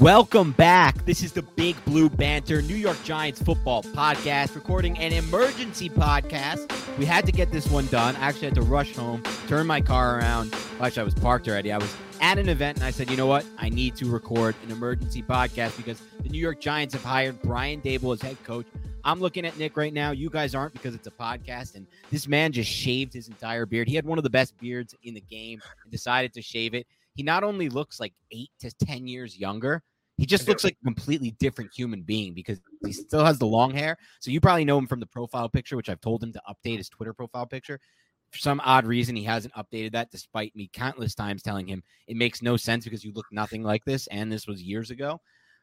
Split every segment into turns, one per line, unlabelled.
Welcome back. This is the Big Blue Banter New York Giants football podcast, recording an emergency podcast. We had to get this one done. I actually had to rush home, turn my car around. Actually, I was parked already. I was at an event and I said, you know what? I need to record an emergency podcast because the New York Giants have hired Brian Daboll as head coach. I'm looking at Nick right now. You guys aren't because it's a podcast. And this man just shaved his entire beard. He had one of the best beards in the game and decided to shave it. He not only looks like eight to 10 years younger, he just looks like a completely different human being because he still has the long hair. So you probably know him from the profile picture, which I've told him to update his Twitter profile picture. For some odd reason, he hasn't updated that despite me countless times telling him it makes no sense because you look nothing like this. And this was years ago.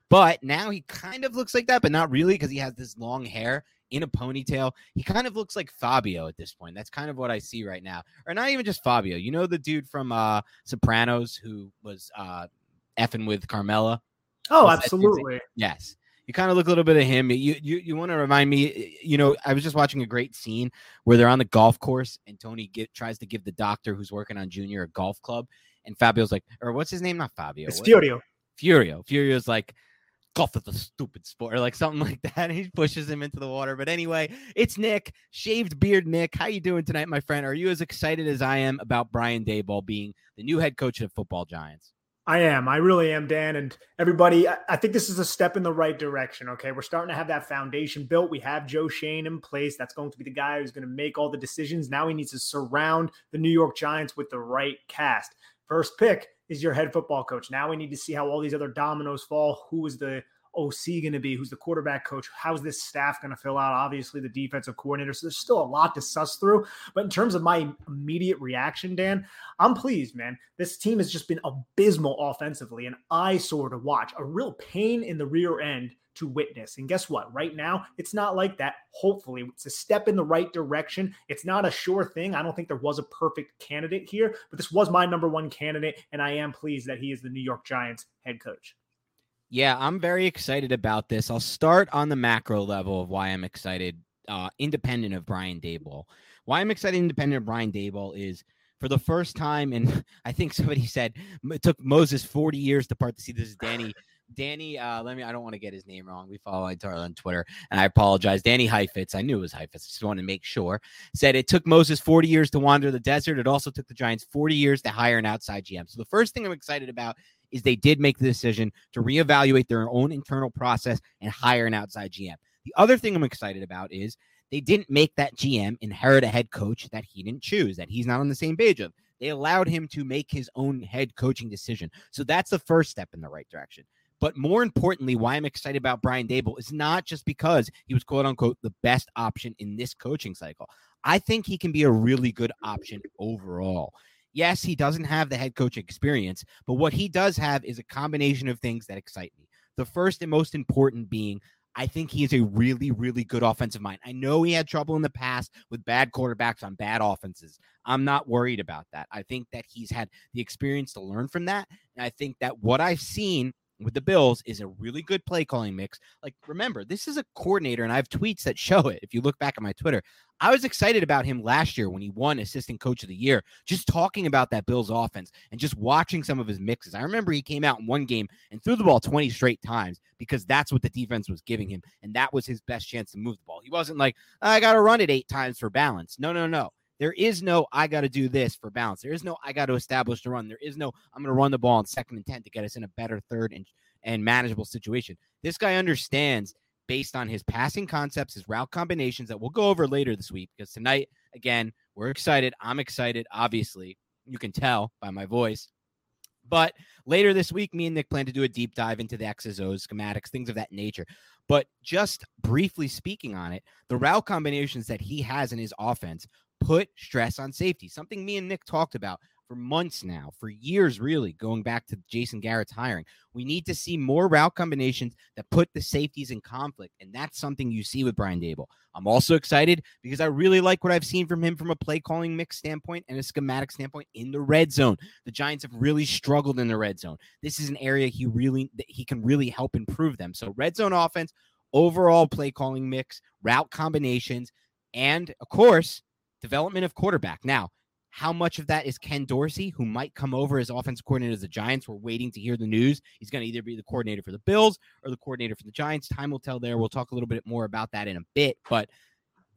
But now he kind of looks like that, but not really because he has this long hair in a ponytail. He kind of looks like Fabio at this point. That's kind of what I see right now. Or not even just Fabio. You know the dude from uh Sopranos who was uh effing with Carmela?
Oh, absolutely.
Yes. You kind of look a little bit of him. You you you want to remind me, you know, I was just watching a great scene where they're on the golf course and Tony get, tries to give the doctor who's working on Junior a golf club and Fabio's like, or what's his name? Not Fabio.
It's Furio.
Furio. Furio's like, golf is a stupid sport or like something like that. And he pushes him into the water. But anyway, it's Nick, shaved beard Nick. How you doing tonight, my friend? Are you as excited as I am about Brian Daboll being the new head coach of football giants?
I am. I really am, Dan. And everybody, I think this is a step in the right direction. Okay. We're starting to have that foundation built. We have Joe Schoen in place. That's going to be the guy who's going to make all the decisions. Now he needs to surround the New York Giants with the right cast. First pick is your head football coach. Now we need to see how all these other dominoes fall. Who is the OC going to be? Who's the quarterback coach? How's this staff going to fill out? Obviously, the defensive coordinator. So there's still a lot to suss through. But in terms of my immediate reaction, Dan, I'm pleased, man. This team has just been abysmal offensively, an eyesore to watch, a real pain in the rear end to witness. And guess what? Right now, it's not like that. Hopefully, it's a step in the right direction. It's not a sure thing. I don't think there was a perfect candidate here, but this was my number one candidate. And I am pleased that he is the New York Giants head coach.
Yeah, I'm very excited about this. I'll start on the macro level of why I'm excited, uh, independent of Brian Daboll. Why I'm excited, independent of Brian Daboll, is for the first time, and I think somebody said it took Moses 40 years to part the sea. This is Danny. Danny, uh, let me, I don't want to get his name wrong. We follow Itar on Twitter, and I apologize. Danny Heifetz, I knew it was Heifetz. I just want to make sure. Said it took Moses 40 years to wander the desert. It also took the Giants 40 years to hire an outside GM. So the first thing I'm excited about is they did make the decision to reevaluate their own internal process and hire an outside GM. The other thing I'm excited about is they didn't make that GM inherit a head coach that he didn't choose, that he's not on the same page of. They allowed him to make his own head coaching decision. So that's the first step in the right direction. But more importantly, why I'm excited about Brian Daboll is not just because he was quote unquote the best option in this coaching cycle. I think he can be a really good option overall Yes, he doesn't have the head coach experience, but what he does have is a combination of things that excite me. The first and most important being I think he is a really, really good offensive mind. I know he had trouble in the past with bad quarterbacks on bad offenses. I'm not worried about that. I think that he's had the experience to learn from that. And I think that what I've seen with the Bills is a really good play calling mix. Like, remember, this is a coordinator, and I have tweets that show it. If you look back at my Twitter, I was excited about him last year when he won Assistant Coach of the Year, just talking about that Bills offense and just watching some of his mixes. I remember he came out in one game and threw the ball 20 straight times because that's what the defense was giving him. And that was his best chance to move the ball. He wasn't like, I got to run it eight times for balance. No, no, no. There is no, I got to do this for balance. There is no, I got to establish the run. There is no, I'm going to run the ball on second and 10 to get us in a better third and, and manageable situation. This guy understands based on his passing concepts, his route combinations that we'll go over later this week. Because tonight, again, we're excited. I'm excited, obviously. You can tell by my voice. But later this week, me and Nick plan to do a deep dive into the X's, O's, schematics, things of that nature. But just briefly speaking on it, the route combinations that he has in his offense put stress on safety, something me and Nick talked about for months now, for years, really, going back to Jason Garrett's hiring. We need to see more route combinations that put the safeties in conflict. And that's something you see with Brian Daboll. I'm also excited because I really like what I've seen from him from a play calling mix standpoint and a schematic standpoint in the red zone. The Giants have really struggled in the red zone. This is an area he really he can really help improve them. So red zone offense, overall play calling mix, route combinations, and of course, development of quarterback. Now, how much of that is Ken Dorsey, who might come over as offensive coordinator of the Giants? We're waiting to hear the news. He's going to either be the coordinator for the Bills or the coordinator for the Giants. Time will tell there. We'll talk a little bit more about that in a bit. But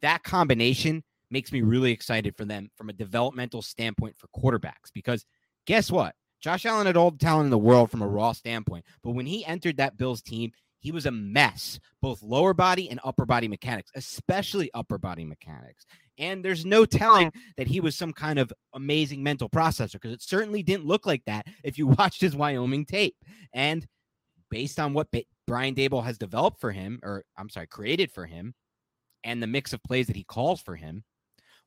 that combination makes me really excited for them from a developmental standpoint for quarterbacks because guess what? Josh Allen had all the talent in the world from a raw standpoint. But when he entered that Bills team, he was a mess, both lower body and upper body mechanics, especially upper body mechanics. And there's no telling that he was some kind of amazing mental processor because it certainly didn't look like that if you watched his Wyoming tape. And based on what Brian Daboll has developed for him, or I'm sorry, created for him, and the mix of plays that he calls for him,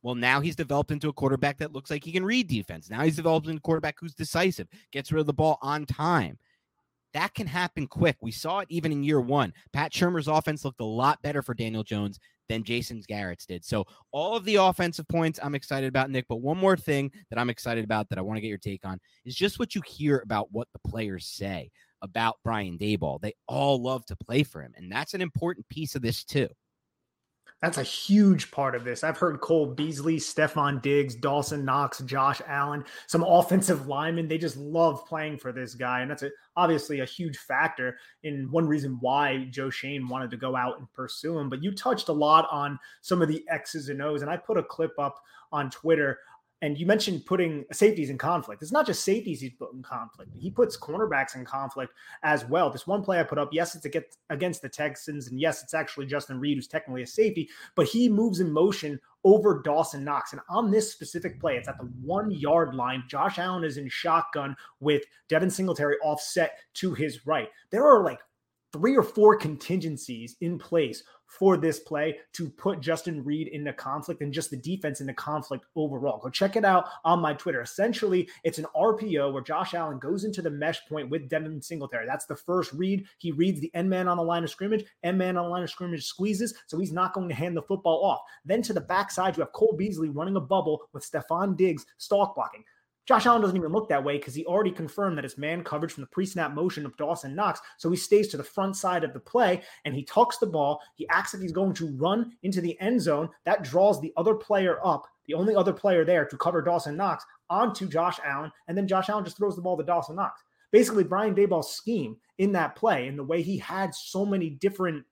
well, now he's developed into a quarterback that looks like he can read defense. Now he's developed into a quarterback who's decisive, gets rid of the ball on time. That can happen quick. We saw it even in year one. Pat Shurmur's offense looked a lot better for Daniel Jones than Jason Garrett's did. So all of the offensive points I'm excited about, Nick. But one more thing that I'm excited about that I want to get your take on is just what you hear about what the players say about Brian Daboll. They all love to play for him, and that's an important piece of this too.
That's a huge part of this. I've heard Cole Beasley, Stefon Diggs, Dawson Knox, Josh Allen, some offensive linemen. They just love playing for this guy. And that's a, obviously a huge factor in one reason why Joe Schoen wanted to go out and pursue him. But you touched a lot on some of the X's and O's. And I put a clip up on Twitter and you mentioned putting safeties in conflict. It's not just safeties he's put in conflict. He puts cornerbacks in conflict as well. This one play I put up, yes, it's against the Texans, and yes, it's actually Justin Reid, who's technically a safety, but he moves in motion over Dawson Knox. And on this specific play, it's at the one yard line. Josh Allen is in shotgun with Devin Singletary offset to his right. There are like three or four contingencies in place for this play to put Justin Reid into conflict and just the defense into conflict overall. Go check it out on my Twitter. Essentially, it's an RPO where Josh Allen goes into the mesh point with Devin Singletary. That's the first read. He reads the end man on the line of scrimmage, end man on the line of scrimmage squeezes, so he's not going to hand the football off. Then to the backside, you have Cole Beasley running a bubble with Stefon Diggs stalk blocking. Josh Allen doesn't even look that way because he already confirmed that it's man coverage from the pre snap motion of Dawson Knox. So he stays to the front side of the play and he tucks the ball. He acts like he's going to run into the end zone. That draws the other player up, the only other player there to cover Dawson Knox onto Josh Allen. And then Josh Allen just throws the ball to Dawson Knox. Basically, Brian Daboll's scheme in that play and the way he had so many different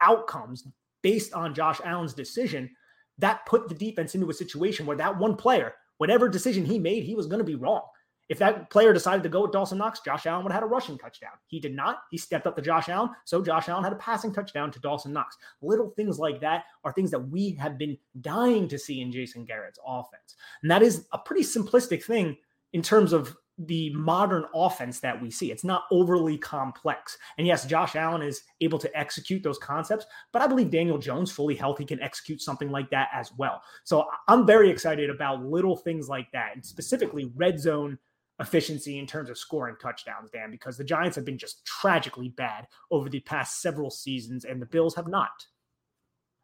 outcomes based on Josh Allen's decision, that put the defense into a situation where that one player whatever decision he made, he was going to be wrong. If that player decided to go with Dawson Knox, Josh Allen would have had a rushing touchdown. He did not. He stepped up to Josh Allen. So Josh Allen had a passing touchdown to Dawson Knox. Little things like that are things that we have been dying to see in Jason Garrett's offense. And that is a pretty simplistic thing in terms of the modern offense that we see. It's not overly complex. And yes, Josh Allen is able to execute those concepts, but I believe Daniel Jones, fully healthy, can execute something like that as well. So I'm very excited about little things like that, and specifically red zone efficiency in terms of scoring touchdowns, Dan, because the Giants have been just tragically bad over the past several seasons, and the Bills have not.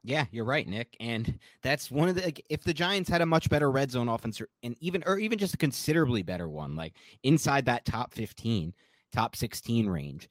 Yeah, you're right, Nick. And that's one of the like, if the Giants had a much better red zone offense or, and even or even just a considerably better one, like inside that top 15, top 16 range,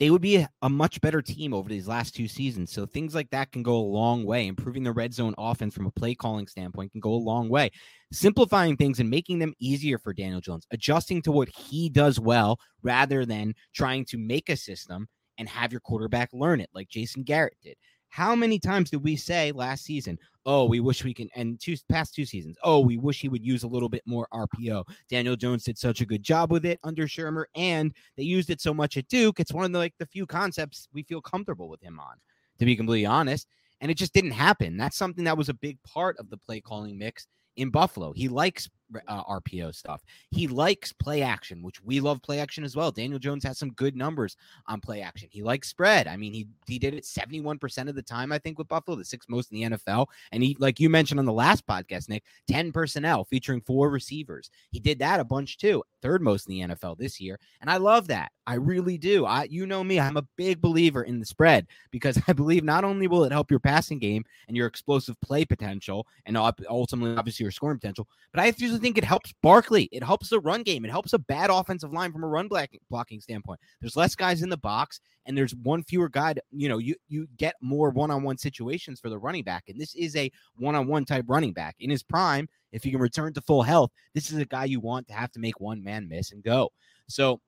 they would be a, much better team over these last two seasons. So things like that can go a long way. Improving the red zone offense from a play calling standpoint can go a long way. Simplifying things and making them easier for Daniel Jones, adjusting to what he does well rather than trying to make a system and have your quarterback learn it like Jason Garrett did. How many times did we say last season, oh, we wish we can, and two past two seasons, oh, we wish he would use a little bit more RPO. Daniel Jones did such a good job with it under Shurmur, and they used it so much at Duke. It's one of the like the few concepts we feel comfortable with him on, to be completely honest. And it just didn't happen. That's something that was a big part of the play calling mix in Buffalo. He likes uh, RPO stuff. He likes play action, which we love play action as well. Daniel Jones has some good numbers on play action. He likes spread. I mean, he he did it 71% of the time, I think, with Buffalo, the sixth most in the NFL. And he, like you mentioned on the last podcast, Nick, 10 personnel featuring four receivers. He did that a bunch too, third most in the NFL this year. And I love that. I really do. I you know me, I'm a big believer in the spread because I believe not only will it help your passing game and your explosive play potential and ultimately obviously your scoring potential, but I think it helps Barkley. It helps the run game. It helps a bad offensive line from a run blocking standpoint. There's less guys in the box and there's one fewer guy. To, you know, you you get more one-on-one situations for the running back, and this is a one-on-one type running back in his prime. If he can return to full health, this is a guy you want to have to make one man miss and go. So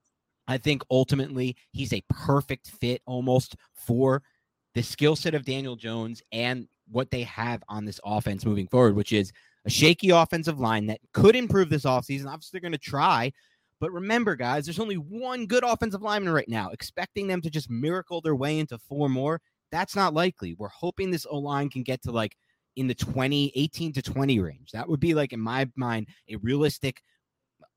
I think ultimately he's a perfect fit almost for the skill set of Daniel Jones and what they have on this offense moving forward, which is a shaky offensive line that could improve this offseason. Obviously, they're going to try. But remember, guys, there's only one good offensive lineman right now. Expecting them to just miracle their way into four more, that's not likely. We're hoping this O line can get to like in the 20, 18 to 20 range. That would be like, in my mind, a realistic,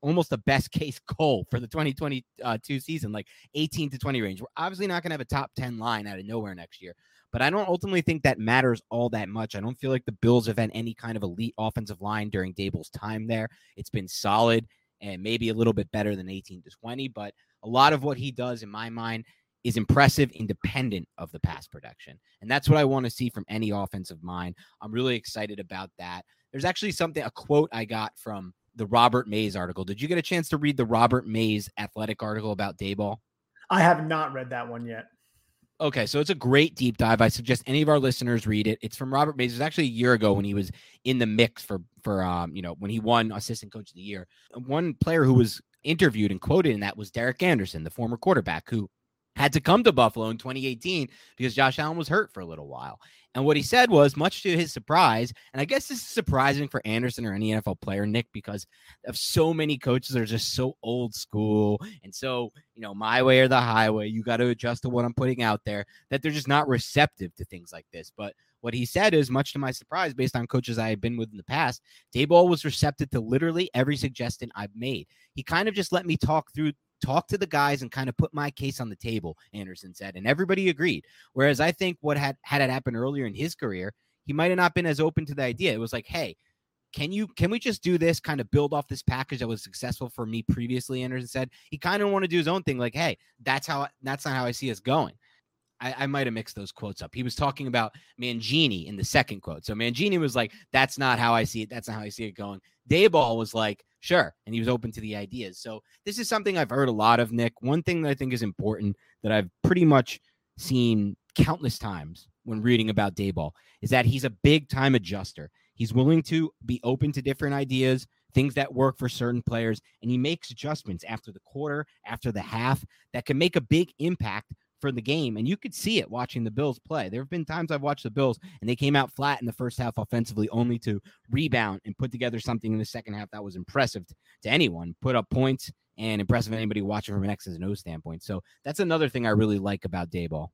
almost a best case goal for the 2022 uh, season, like 18 to 20 range. We're obviously not going to have a top 10 line out of nowhere next year, but I don't ultimately think that matters all that much. I don't feel like the Bills have had any kind of elite offensive line during Daboll's time there. It's been solid and maybe a little bit better than 18 to 20, but a lot of what he does, in my mind, is impressive independent of the pass production. And that's what I want to see from any offensive mind. I'm really excited about that. There's actually something, a quote I got from the Robert Mays article. Did you get a chance to read the Robert Mays athletic article about Daboll?
I have not read that one yet.
Okay, so it's a great deep dive. I suggest any of our listeners read it. It's from Robert Mays. It was actually a year ago when he was in the mix for for um, you know, when he won assistant coach of the year. One player who was interviewed and quoted in that was Derek Anderson, the former quarterback who had to come to Buffalo in 2018 because Josh Allen was hurt for a little while. And what he said was, much to his surprise, and I guess this is surprising for Anderson or any NFL player, Nick, because of so many coaches are just so old school and so, you know, my way or the highway. You got to adjust to what I'm putting out there, that they're just not receptive to things like this. But what he said is, much to my surprise, based on coaches I have been with in the past, Daboll was receptive to literally every suggestion I've made. He kind of just let me talk through talk to the guys and kind of put my case on the table, Anderson said, and everybody agreed. Whereas I think what had had it happened earlier in his career, he might have not been as open to the idea. It was like, hey, can you can we just do this kind of build off this package that was successful for me previously? Anderson said he kind of want to do his own thing, like, hey, that's how that's not how I see us going. I, I might have mixed those quotes up. He was talking about Mangini in the second quote. So Mangini was like, "That's not how I see it. That's not how I see it going." Daboll was like, "Sure," and he was open to the ideas. So this is something I've heard a lot of, Nick. One thing that I think is important that I've pretty much seen countless times when reading about Daboll is that he's a big time adjuster. He's willing to be open to different ideas, things that work for certain players, and he makes adjustments after the quarter, after the half that can make a big impact for the game. And you could see it watching the Bills play. There have been times I've watched the Bills and they came out flat in the first half offensively, only to rebound and put together something in the second half that was impressive to anyone, put up points and impressive anybody watching from an X's and O standpoint. So that's another thing I really like about Daboll.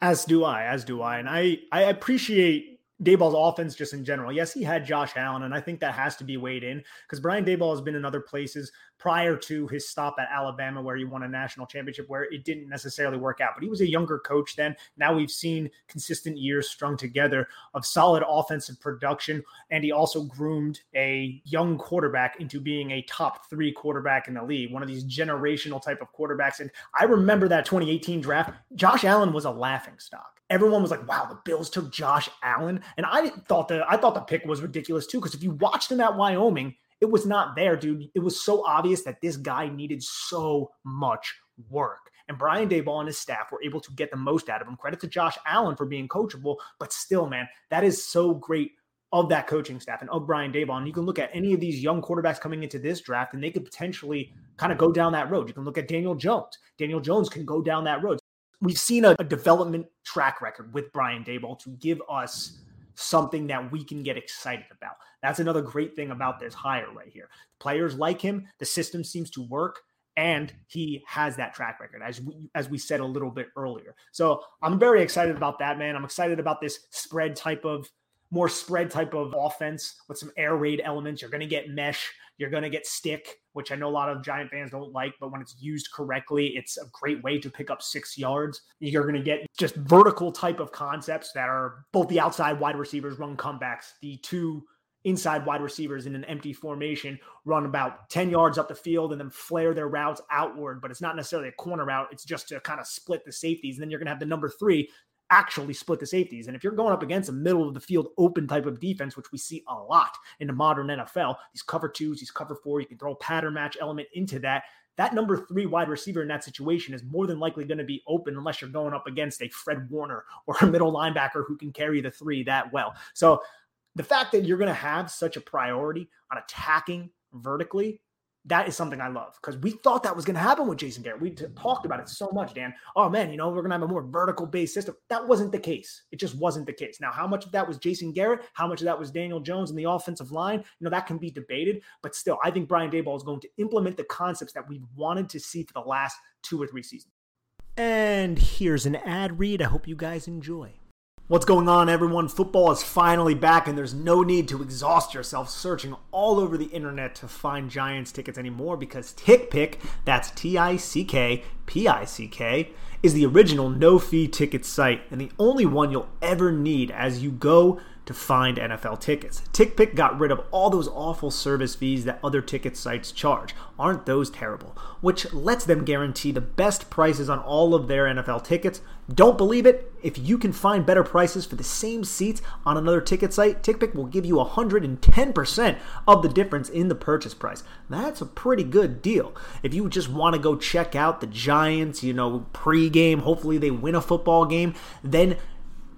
As do I, as do I. And I, I appreciate Daboll's offense just in general. Yes, he had Josh Allen, and I think that has to be weighed in because Brian Daboll has been in other places prior to his stop at Alabama, where he won a national championship, where it didn't necessarily work out. But he was a younger coach then. Now we've seen consistent years strung together of solid offensive production. And he also groomed a young quarterback into being a top three quarterback in the league, one of these generational type of quarterbacks. And I remember that 2018 draft. Josh Allen was a laughing stock. Everyone was like, wow, the Bills took Josh Allen. And I thought the I thought the pick was ridiculous too. Because if you watched him at Wyoming, it was not there, dude. It was so obvious that this guy needed so much work. And Brian Daboll and his staff were able to get the most out of him. Credit to Josh Allen for being coachable, but still, man, that is so great of that coaching staff and of Brian Daboll. And you can look at any of these young quarterbacks coming into this draft, and they could potentially kind of go down that road. You can look at Daniel Jones. Daniel Jones can go down that road. We've seen a, a development track record with Brian Daboll to give us something that we can get excited about. That's another great thing about this hire right here. Players like him, the system seems to work and he has that track record as we, as we said a little bit earlier. So I'm very excited about that, man. I'm excited about this spread type of more spread type of offense with some air raid elements. You're going to get mesh. You're going to get stick, which I know a lot of Giant fans don't like, but when it's used correctly, it's a great way to pick up six yards. You're going to get just vertical type of concepts that are both the outside wide receivers run comebacks, the two inside wide receivers in an empty formation run about 10 yards up the field and then flare their routes outward, but it's not necessarily a corner route. It's just to kind of split the safeties. And then you're going to have the number three actually split the safeties. And if you're going up against a middle of the field open type of defense, which we see a lot in the modern NFL, these cover twos, these cover four, you can throw a pattern match element into that. That number three wide receiver in that situation is more than likely going to be open unless you're going up against a Fred Warner or a middle linebacker who can carry the three that well. So the fact that you're going to have such a priority on attacking vertically that is something I love because we thought that was going to happen with Jason Garrett. We talked about it so much, Dan. Oh man, you know, we're going to have a more vertical based system. That wasn't the case. It just wasn't the case. Now, how much of that was Jason Garrett? How much of that was Daniel Jones and the offensive line? You know, that can be debated, but still, I think Brian Daboll is going to implement the concepts that we've wanted to see for the last two or three seasons. And here's an ad read. I hope you guys enjoy. What's going on, everyone? Football is finally back, and there's no need to exhaust yourself searching all over the internet to find Giants tickets anymore because TickPick, that's T I C K P I C K, is the original no fee ticket site and the only one you'll ever need as you go to find NFL tickets. TickPick got rid of all those awful service fees that other ticket sites charge. Aren't those terrible? Which lets them guarantee the best prices on all of their NFL tickets. Don't believe it? If you can find better prices for the same seats on another ticket site, TickPick will give you 110% of the difference in the purchase price. That's a pretty good deal. If you just want to go check out the Giants, you know, pregame, hopefully they win a football game, then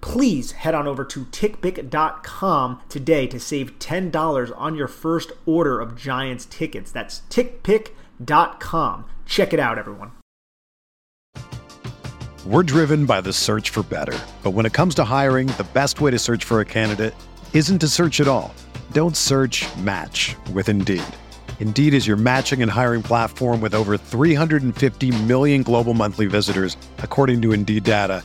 please head on over to tickpick.com today to save $10 on your first order of Giants tickets. That's tickpick.com. Check it out, everyone.
We're driven by the search for better. But when it comes to hiring, the best way to search for a candidate isn't to search at all. Don't search match with Indeed. Indeed is your matching and hiring platform with over 350 million global monthly visitors, according to Indeed data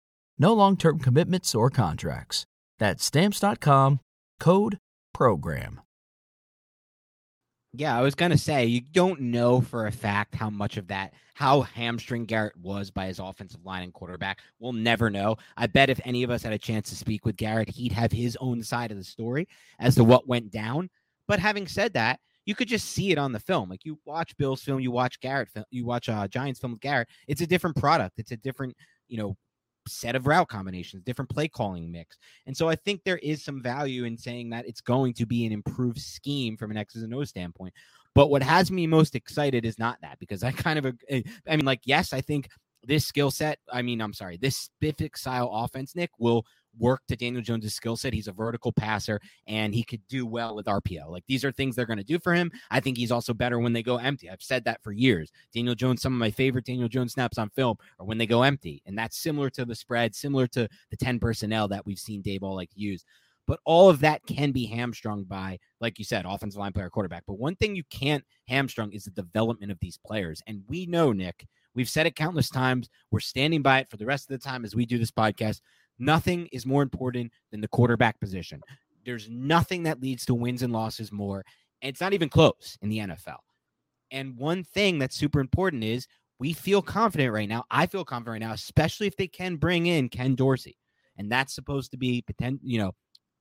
No long term commitments or contracts. That's Stamps.com code PROGRAM.
Yeah, I was gonna say you don't know for a fact how much of that, how hamstring Garrett was by his offensive line and quarterback. We'll never know. I bet if any of us had a chance to speak with Garrett, he'd have his own side of the story as to what went down. But having said that, you could just see it on the film. Like you watch Bill's film, you watch Garrett, you watch uh, Giants film with Garrett. It's a different product. It's a different, you know, set of route combinations, different play calling mix. And so I think there is some value in saying that it's going to be an improved scheme from an X's and O standpoint. But what has me most excited is not that because I kind of, I mean, like, yes, I think this skill set, I mean, I'm sorry, this specific style offense, Nick, will work to Daniel Jones' skill set. He's a vertical passer and he could do well with RPO. Like these are things they're going to do for him. I think he's also better when they go empty. I've said that for years. Daniel Jones, some of my favorite Daniel Jones snaps on film are when they go empty. And that's similar to the spread, similar to the 10 personnel that we've seen Daboll like to use. But all of that can be hamstrung by, like you said, offensive line player, quarterback. But one thing you can't hamstrung is the development of these players. And we know, Nick, we've said it countless times. We're standing by it for the rest of the time as we do this podcast. Nothing is more important than the quarterback position. There's nothing that leads to wins and losses more. And it's not even close in the NFL. And one thing that's super important is we feel confident right now. I feel confident right now, especially if they can bring in Ken Dorsey. And that's supposed to be potential, you know,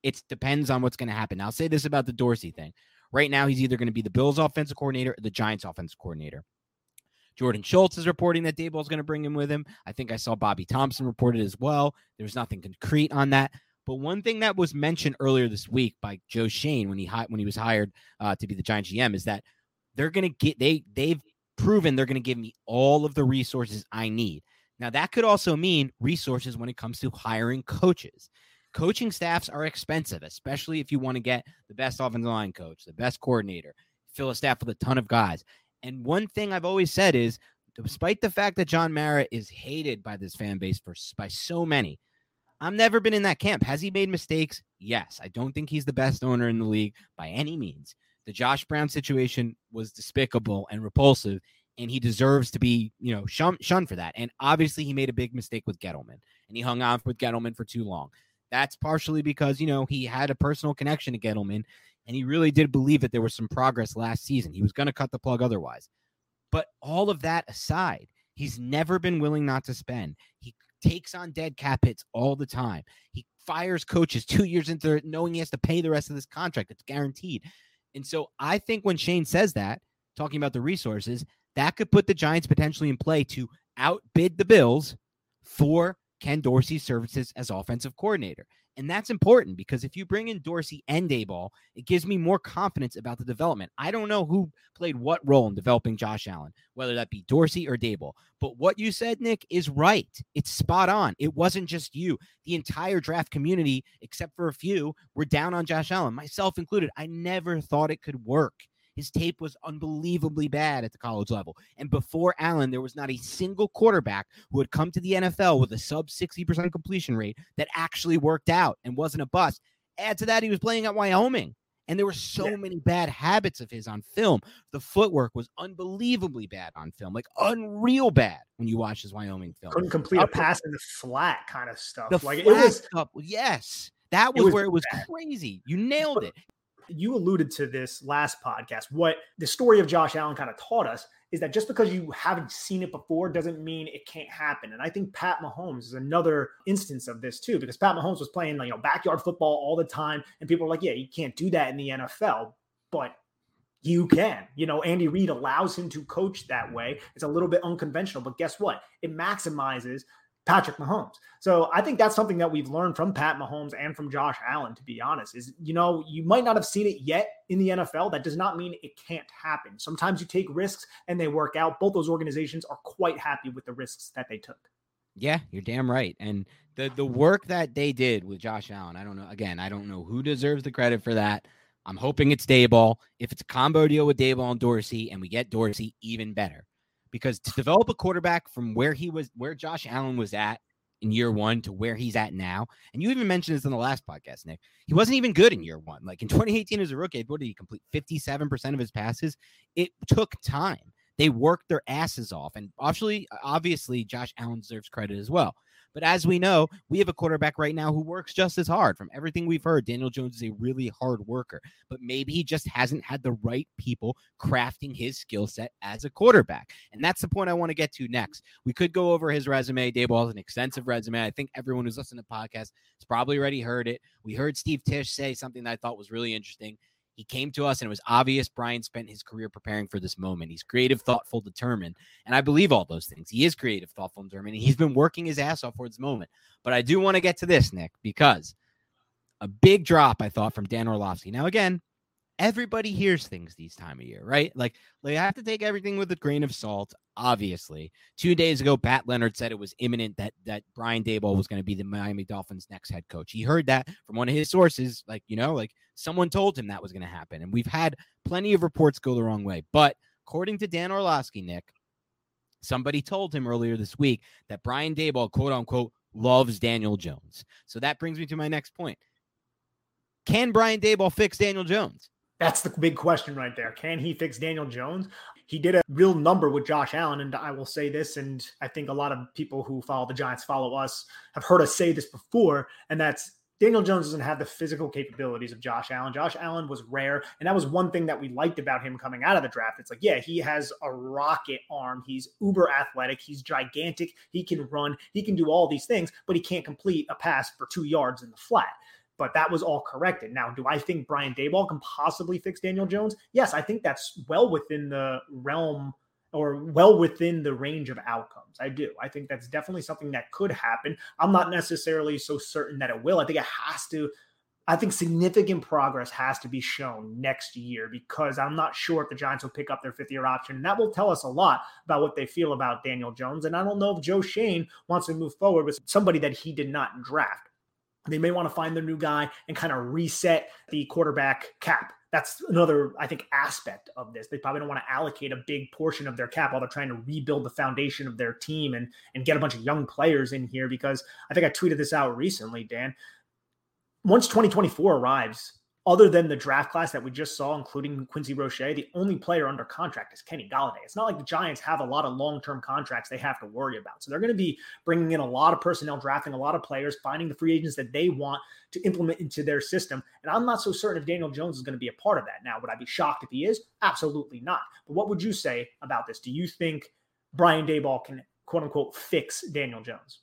it depends on what's going to happen. I'll say this about the Dorsey thing. Right now, he's either going to be the Bills offensive coordinator or the Giants offensive coordinator. Jordan Schultz is reporting that Daboll is going to bring him with him. I think I saw Bobby Thompson reported it as well. There's nothing concrete on that. But one thing that was mentioned earlier this week by Joe Schoen when he when he was hired uh, to be the Giant GM is that they're going to get they they've proven they're going to give me all of the resources I need. Now that could also mean resources when it comes to hiring coaches. Coaching staffs are expensive, especially if you want to get the best offensive line coach, the best coordinator, fill a staff with a ton of guys. And one thing I've always said is, despite the fact that John Mara is hated by this fan base for by so many, I've never been in that camp. Has he made mistakes? Yes. I don't think he's the best owner in the league by any means. The Josh Brown situation was despicable and repulsive, and he deserves to be, you know, shunned, shunned for that. And obviously, he made a big mistake with Gettleman, and he hung on with Gettleman for too long. That's partially because, you know, he had a personal connection to Gettleman and he really did believe that there was some progress last season. He was going to cut the plug otherwise. But all of that aside, he's never been willing not to spend. He takes on dead cap hits all the time. He fires coaches two years into it, knowing he has to pay the rest of this contract. It's guaranteed. And so I think when Schoen says that, talking about the resources, that could put the Giants potentially in play to outbid the Bills for Ken Dorsey's services as offensive coordinator. And that's important because if you bring in Dorsey and Daboll, it gives me more confidence about the development. I don't know who played what role in developing Josh Allen, whether that be Dorsey or Daboll. But what you said, Nick, is right. It's spot on. It wasn't just you. The entire draft community, except for a few, were down on Josh Allen, myself included. I never thought it could work. His tape was unbelievably bad at the college level. And before Allen, there was not a single quarterback who had come to the NFL with a sub 60% completion rate that actually worked out and wasn't a bust. Add to that, he was playing at Wyoming. And there were so yeah. many bad habits of his on film. The footwork was unbelievably bad on film, like unreal bad when you watch his Wyoming film.
Couldn't complete a pass in the flat kind of stuff.
The
like
it was stuff, yes. That was, was where it was bad. crazy. You nailed it
you alluded to this last podcast. What the story of Josh Allen kind of taught us is that just because you haven't seen it before doesn't mean it can't happen. And I think Pat Mahomes is another instance of this too, because Pat Mahomes was playing you know backyard football all the time, and people are like, yeah, you can't do that in the NFL, but you can. You know, Andy Reid allows him to coach that way. It's a little bit unconventional, but guess what? It maximizes Patrick Mahomes. So I think that's something that we've learned from Pat Mahomes and from Josh Allen, to be honest, is, you know, you might not have seen it yet in the NFL. That does not mean it can't happen. Sometimes you take risks and they work out. Both those organizations are quite happy with the risks that they took.
Yeah, you're damn right. And the the work that they did with Josh Allen, I don't know. Again, I don't know who deserves the credit for that. I'm hoping it's Daboll. If it's a combo deal with Daboll and Dorsey, and we get Dorsey, even better. Because to develop a quarterback from where he was, where Josh Allen was at in year one to where he's at now, and you even mentioned this in the last podcast, Nick. He wasn't even good in year one. Like in 2018 as a rookie, what did he complete? 57% of his passes. It took time. They worked their asses off, and obviously, obviously, Josh Allen deserves credit as well. But as we know, we have a quarterback right now who works just as hard. From everything we've heard, Daniel Jones is a really hard worker, but maybe he just hasn't had the right people crafting his skill set as a quarterback. And that's the point I want to get to next. We could go over his resume. Daboll has an extensive resume. I think everyone who's listening to the podcast has probably already heard it. We heard Steve Tisch say something that I thought was really interesting. He came to us and it was obvious Brian spent his career preparing for this moment. He's creative, thoughtful, determined. And I believe all those things. He is creative, thoughtful, and determined. And he's been working his ass off for this moment. But I do want to get to this, Nick, because a big drop, I thought, from Dan Orlovsky. Now, again, everybody hears things these time of year, right? Like they have to take everything with a grain of salt. Obviously, two days ago, Pat Leonard said it was imminent that that Brian Daboll was going to be the Miami Dolphins' next head coach. He heard that from one of his sources, like you know, like someone told him that was going to happen. And we've had plenty of reports go the wrong way, but according to Dan Orlovsky, Nick, somebody told him earlier this week that Brian Daboll, quote unquote, loves Daniel Jones. So that brings me to my next point. Can Brian Daboll fix Daniel Jones?
That's the big question right there. Can he fix Daniel Jones? He did a real number with Josh Allen. And I will say this, and I think a lot of people who follow the Giants follow us have heard us say this before, and that's Daniel Jones doesn't have the physical capabilities of Josh Allen. Josh Allen was rare, and that was one thing that we liked about him coming out of the draft. It's like, yeah, he has a rocket arm. He's uber athletic. He's gigantic. He can run. He can do all these things, but he can't complete a pass for two yards in the flat but that was all corrected. Now, do I think Brian Daboll can possibly fix Daniel Jones? Yes, I think that's well within the realm or well within the range of outcomes. I do. I think that's definitely something that could happen. I'm not necessarily so certain that it will. I think it has to. I think significant progress has to be shown next year because I'm not sure if the Giants will pick up their fifth year option. And that will tell us a lot about what they feel about Daniel Jones. And I don't know if Joe Schoen wants to move forward with somebody that he did not draft. They may want to find their new guy and kind of reset the quarterback cap. That's another, I think, aspect of this. They probably don't want to allocate a big portion of their cap while they're trying to rebuild the foundation of their team and and get a bunch of young players in here. Because I think I tweeted this out recently, Dan. Once 2024 arrives, other than the draft class that we just saw, including Quincy Roche, the only player under contract is Kenny Golladay. It's not like the Giants have a lot of long term contracts they have to worry about. So they're going to be bringing in a lot of personnel, drafting a lot of players, finding the free agents that they want to implement into their system. And I'm not so certain if Daniel Jones is going to be a part of that. Now, would I be shocked if he is? Absolutely not. But what would you say about this? Do you think Brian Daboll can, quote unquote, fix Daniel Jones?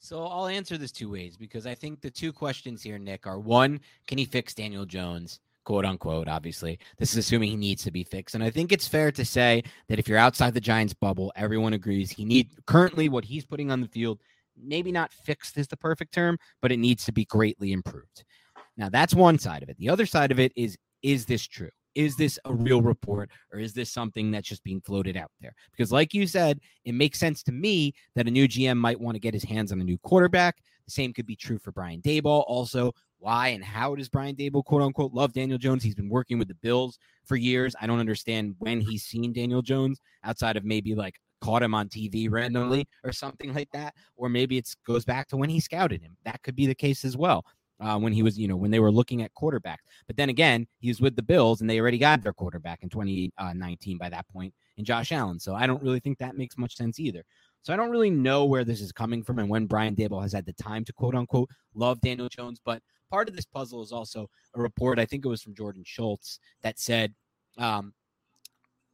So I'll answer this two ways because I think the two questions here, Nick, are one, can he fix Daniel Jones? Quote unquote, obviously. This is assuming he needs to be fixed. And I think it's fair to say that if you're outside the Giants bubble, everyone agrees he need currently what he's putting on the field, maybe not fixed is the perfect term, but it needs to be greatly improved. Now that's one side of it. The other side of it is is this true? Is this a real report or is this something that's just being floated out there? Because, like you said, it makes sense to me that a new GM might want to get his hands on a new quarterback. The same could be true for Brian Daboll. Also, why and how does Brian Daboll, quote unquote, love Daniel Jones? He's been working with the Bills for years. I don't understand when he's seen Daniel Jones outside of maybe like caught him on TV randomly or something like that. Or maybe it goes back to when he scouted him. That could be the case as well uh, when he was, you know, when they were looking at quarterbacks. But then again, he was with the Bills and they already got their quarterback in 2019 by that point in Josh Allen. So I don't really think that makes much sense either. So I don't really know where this is coming from and when Brian Daboll has had the time to quote unquote love Daniel Jones. But part of this puzzle is also a report, I think it was from Jordan Schultz, that said um,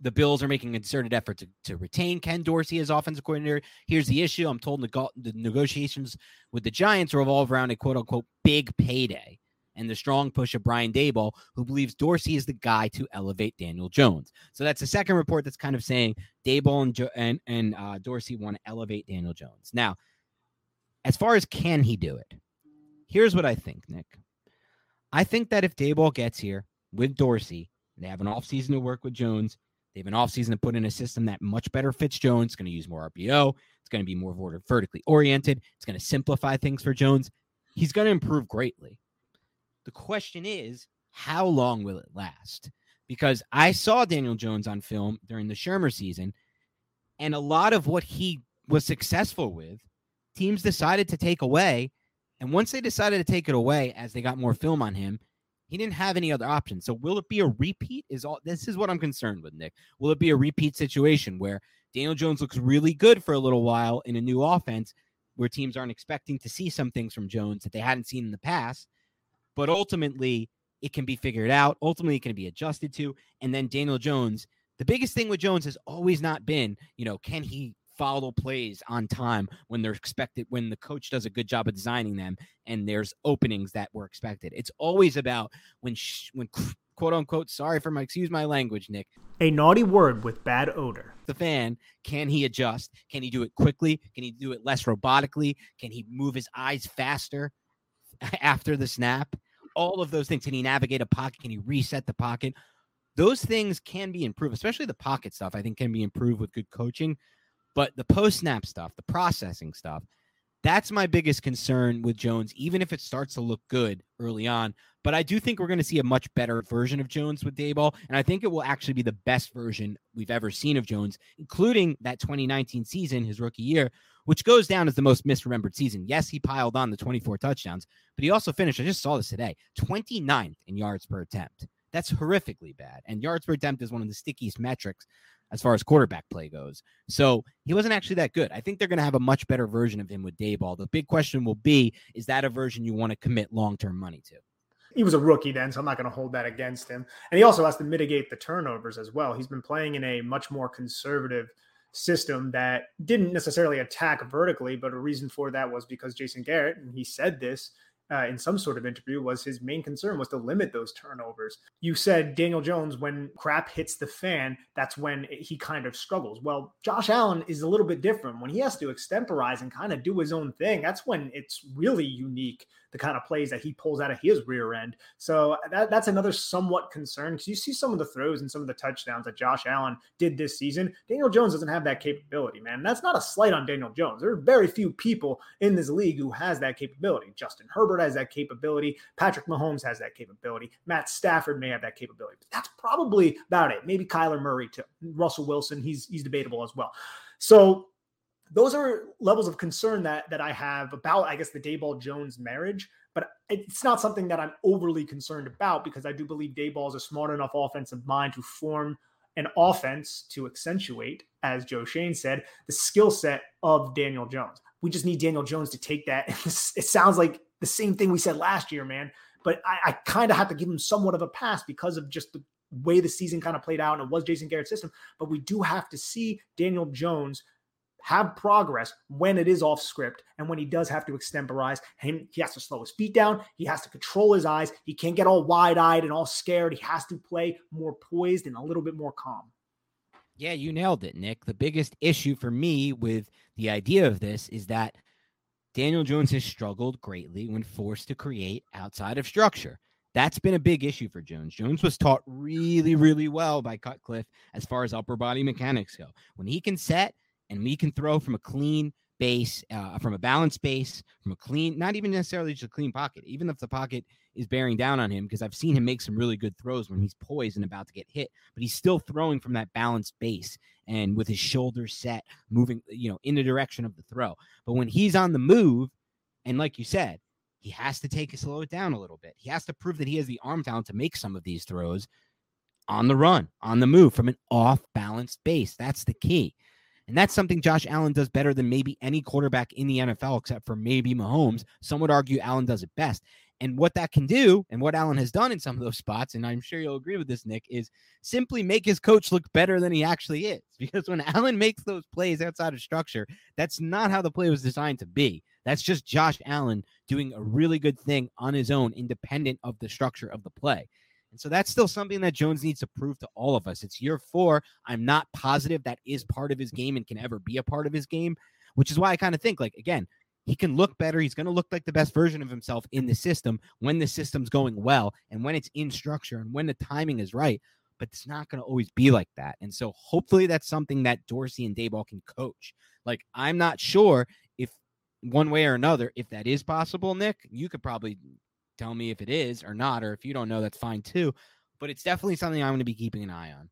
the Bills are making a concerted effort to, to retain Ken Dorsey as offensive coordinator. Here's the issue. I'm told the, the negotiations with the Giants revolve around a quote unquote big payday and the strong push of Brian Daboll, who believes Dorsey is the guy to elevate Daniel Jones. So that's the second report that's kind of saying Daboll and, jo- and, and uh, Dorsey want to elevate Daniel Jones. Now, as far as can he do it, here's what I think, Nick. I think that if Daboll gets here with Dorsey, they have an offseason to work with Jones, They have an offseason to put in a system that much better fits Jones. It's going to use more RPO. It's going to be more vertically oriented. It's going to simplify things for Jones. He's going to improve greatly. The question is, how long will it last? Because I saw Daniel Jones on film during the Shurmur season, and a lot of what he was successful with, teams decided to take away. And once they decided to take it away, as they got more film on him, he didn't have any other options. So will it be a repeat? Is all this is what I'm concerned with, Nick. Will it be a repeat situation where Daniel Jones looks really good for a little while in a new offense where teams aren't expecting to see some things from Jones that they hadn't seen in the past, but ultimately it can be figured out. Ultimately, it can be adjusted to. And then Daniel Jones, the biggest thing with Jones has always not been, you know, can he follow plays on time when they're expected when the coach does a good job of designing them and there's openings that were expected. It's always about when sh- when quote unquote sorry for my excuse my language nick.
A naughty word with bad odor.
The fan can he adjust? Can he do it quickly? Can he do it less robotically? Can he move his eyes faster after the snap? All of those things. Can he navigate a pocket? Can he reset the pocket? Those things can be improved especially the pocket stuff i think can be improved with good coaching but the post snap stuff, the processing stuff, that's my biggest concern with Jones, even if it starts to look good early on. But I do think we're going to see a much better version of Jones with Daboll. And I think it will actually be the best version we've ever seen of Jones, including that 2019 season, his rookie year, which goes down as the most misremembered season. Yes, he piled on the 24 touchdowns, but he also finished, I just saw this today, 29th in yards per attempt. That's horrifically bad. And yards per attempt is one of the stickiest metrics as far as quarterback play goes. So he wasn't actually that good. I think they're going to have a much better version of him with Daboll. The big question will be is that a version you want to commit long term money to?
He was a rookie then, so I'm not going to hold that against him. And he also has to mitigate the turnovers as well. He's been playing in a much more conservative system that didn't necessarily attack vertically, but a reason for that was because Jason Garrett, and he said this, uh, in some sort of interview was his main concern was to limit those turnovers. You said Daniel Jones, when crap hits the fan, that's when he kind of struggles. Well, Josh Allen is a little bit different. When he has to extemporize and kind of do his own thing, that's when it's really unique the kind of plays that he pulls out of his rear end. So that, that's another somewhat concern because you see some of the throws and some of the touchdowns that Josh Allen did this season. Daniel Jones doesn't have that capability, man. That's not a slight on Daniel Jones. There are very few people in this league who has that capability. Justin Herbert has that capability. Patrick Mahomes has that capability. Matt Stafford may have that capability. But that's probably about it. Maybe Kyler Murray too. Russell Wilson, he's he's debatable as well. So those are levels of concern that that I have about, I guess, the Daboll Jones marriage. But it's not something that I'm overly concerned about because I do believe Daboll is a smart enough offensive mind to form an offense to accentuate, as Joe Schoen said, the skill set of Daniel Jones. We just need Daniel Jones to take that. it sounds like the same thing we said last year, man. But I, I kind of have to give him somewhat of a pass because of just the way the season kind of played out and it was Jason Garrett's system. But we do have to see Daniel Jones have progress when it is off script and when he does have to extemporize. Him, he has to slow his feet down. He has to control his eyes. He can't get all wide eyed and all scared. He has to play more poised and a little bit more calm.
Yeah, you nailed it, Nick. The biggest issue for me with the idea of this is that Daniel Jones has struggled greatly when forced to create outside of structure. That's been a big issue for Jones. Jones was taught really, really well by Cutcliffe as far as upper body mechanics go. When he can set, and we can throw from a clean base, uh, from a balanced base, from a clean, not even necessarily just a clean pocket, even if the pocket is bearing down on him, because I've seen him make some really good throws when he's poised and about to get hit, but he's still throwing from that balanced base and with his shoulders set, moving, you know, in the direction of the throw. But when he's on the move, and like you said, he has to take slow it down a little bit. He has to prove that he has the arm talent to make some of these throws on the run, on the move from an off balanced base. That's the key. And that's something Josh Allen does better than maybe any quarterback in the NFL, except for maybe Mahomes. Some would argue Allen does it best. And what that can do, and what Allen has done in some of those spots, and I'm sure you'll agree with this, Nick, is simply make his coach look better than he actually is. Because when Allen makes those plays outside of structure, that's not how the play was designed to be. That's just Josh Allen doing a really good thing on his own, independent of the structure of the play. And so that's still something that Jones needs to prove to all of us. It's year four. I'm not positive that is part of his game and can ever be a part of his game, which is why I kind of think, like, again, he can look better. He's going to look like the best version of himself in the system when the system's going well and when it's in structure and when the timing is right. but it's not going to always be like that. And so hopefully that's something that Dorsey and Daboll can coach. Like I'm not sure if one way or another if that is possible, Nick. You could probably tell me if it is or not, or if you don't know, that's fine too. But it's definitely something I'm going to be keeping an eye on.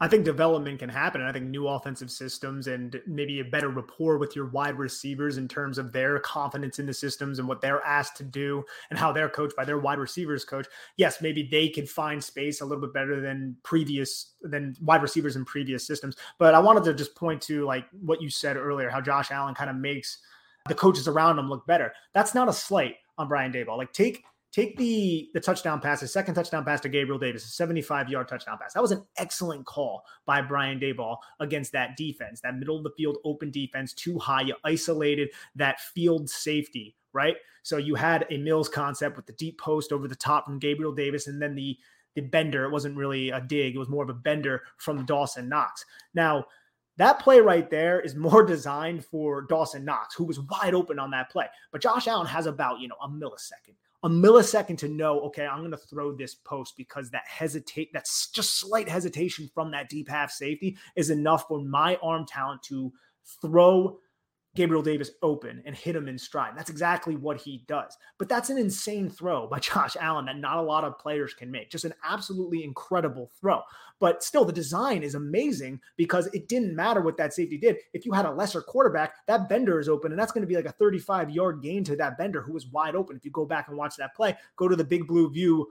I think development can happen. And I think new offensive systems and maybe a better rapport with your wide receivers in terms of their confidence in the systems and what they're asked to do and how they're coached by their wide receivers coach. Yes, maybe they can find space a little bit better than previous than wide receivers in previous systems. But I wanted to just point to like what you said earlier, how Josh Allen kind of makes the coaches around him look better. That's not a slight on Brian Daboll. Like take Take the the touchdown pass, the second touchdown pass to Gabriel Davis, a 75 yard touchdown pass. That was an excellent call by Brian Daboll against that defense, that middle of the field open defense, too high. You isolated that field safety, right? So you had a Mills concept with the deep post over the top from Gabriel Davis, and then the the bender. It wasn't really a dig; it was more of a bender from Dawson Knox. Now that play right there is more designed for Dawson Knox, who was wide open on that play. But Josh Allen has about, you know, a millisecond a millisecond to know, okay, I'm going to throw this post because that hesitate, that's just slight hesitation from that deep half safety is enough for my arm talent to throw Gabriel Davis open and hit him in stride. That's exactly what he does. But that's an insane throw by Josh Allen that not a lot of players can make. Just an absolutely incredible throw. But still, the design is amazing because it didn't matter what that safety did. If you had a lesser quarterback, that bender is open, and that's going to be like a 35 yard gain to that bender who was wide open. If you go back and watch that play, go to the Big Blue View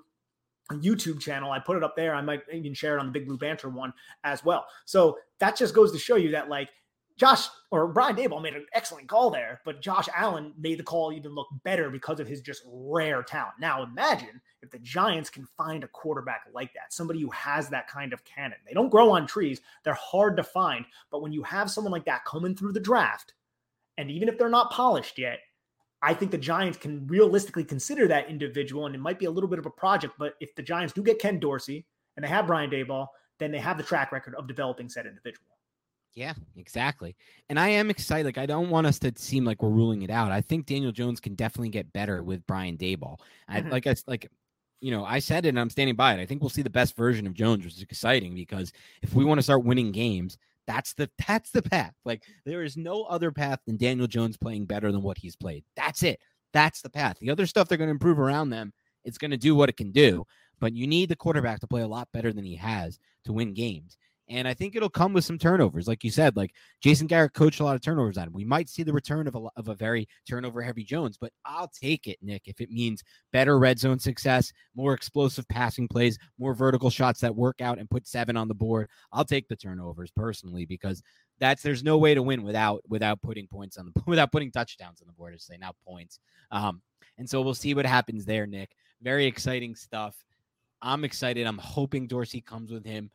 YouTube channel. I put it up there. I might even share it on the Big Blue Banter one as well. So that just goes to show you that, like, Josh or Brian Daboll made an excellent call there, but Josh Allen made the call even look better because of his just rare talent. Now imagine if the Giants can find a quarterback like that, somebody who has that kind of cannon. They don't grow on trees, they're hard to find, but when you have someone like that coming through the draft, and even if they're not polished yet, I think the Giants can realistically consider that individual, and it might be a little bit of a project. But if the Giants do get Ken Dorsey and they have Brian Daboll, then they have the track record of developing said individual.
Yeah, exactly. And I am excited. Like, I don't want us to seem like we're ruling it out. I think Daniel Jones can definitely get better with Brian Daboll. I, mm-hmm. Like, I like, you know, I said it and I'm standing by it. I think we'll see the best version of Jones, which is exciting because if we want to start winning games, that's the that's the path. Like, there is no other path than Daniel Jones playing better than what he's played. That's it. That's the path. The other stuff they're going to improve around them, it's going to do what it can do. But you need the quarterback to play a lot better than he has to win games. And I think it'll come with some turnovers. Like you said, like Jason Garrett coached a lot of turnovers on him. We might see the return of a, of a very turnover heavy Jones, but I'll take it, Nick, if it means better red zone success, more explosive passing plays, more vertical shots that work out and put seven on the board. I'll take the turnovers personally because that's there's no way to win without without putting points on the without putting touchdowns on the board. I say now points. Um, and so we'll see what happens there, Nick. Very exciting stuff. I'm excited. I'm hoping Dorsey comes with him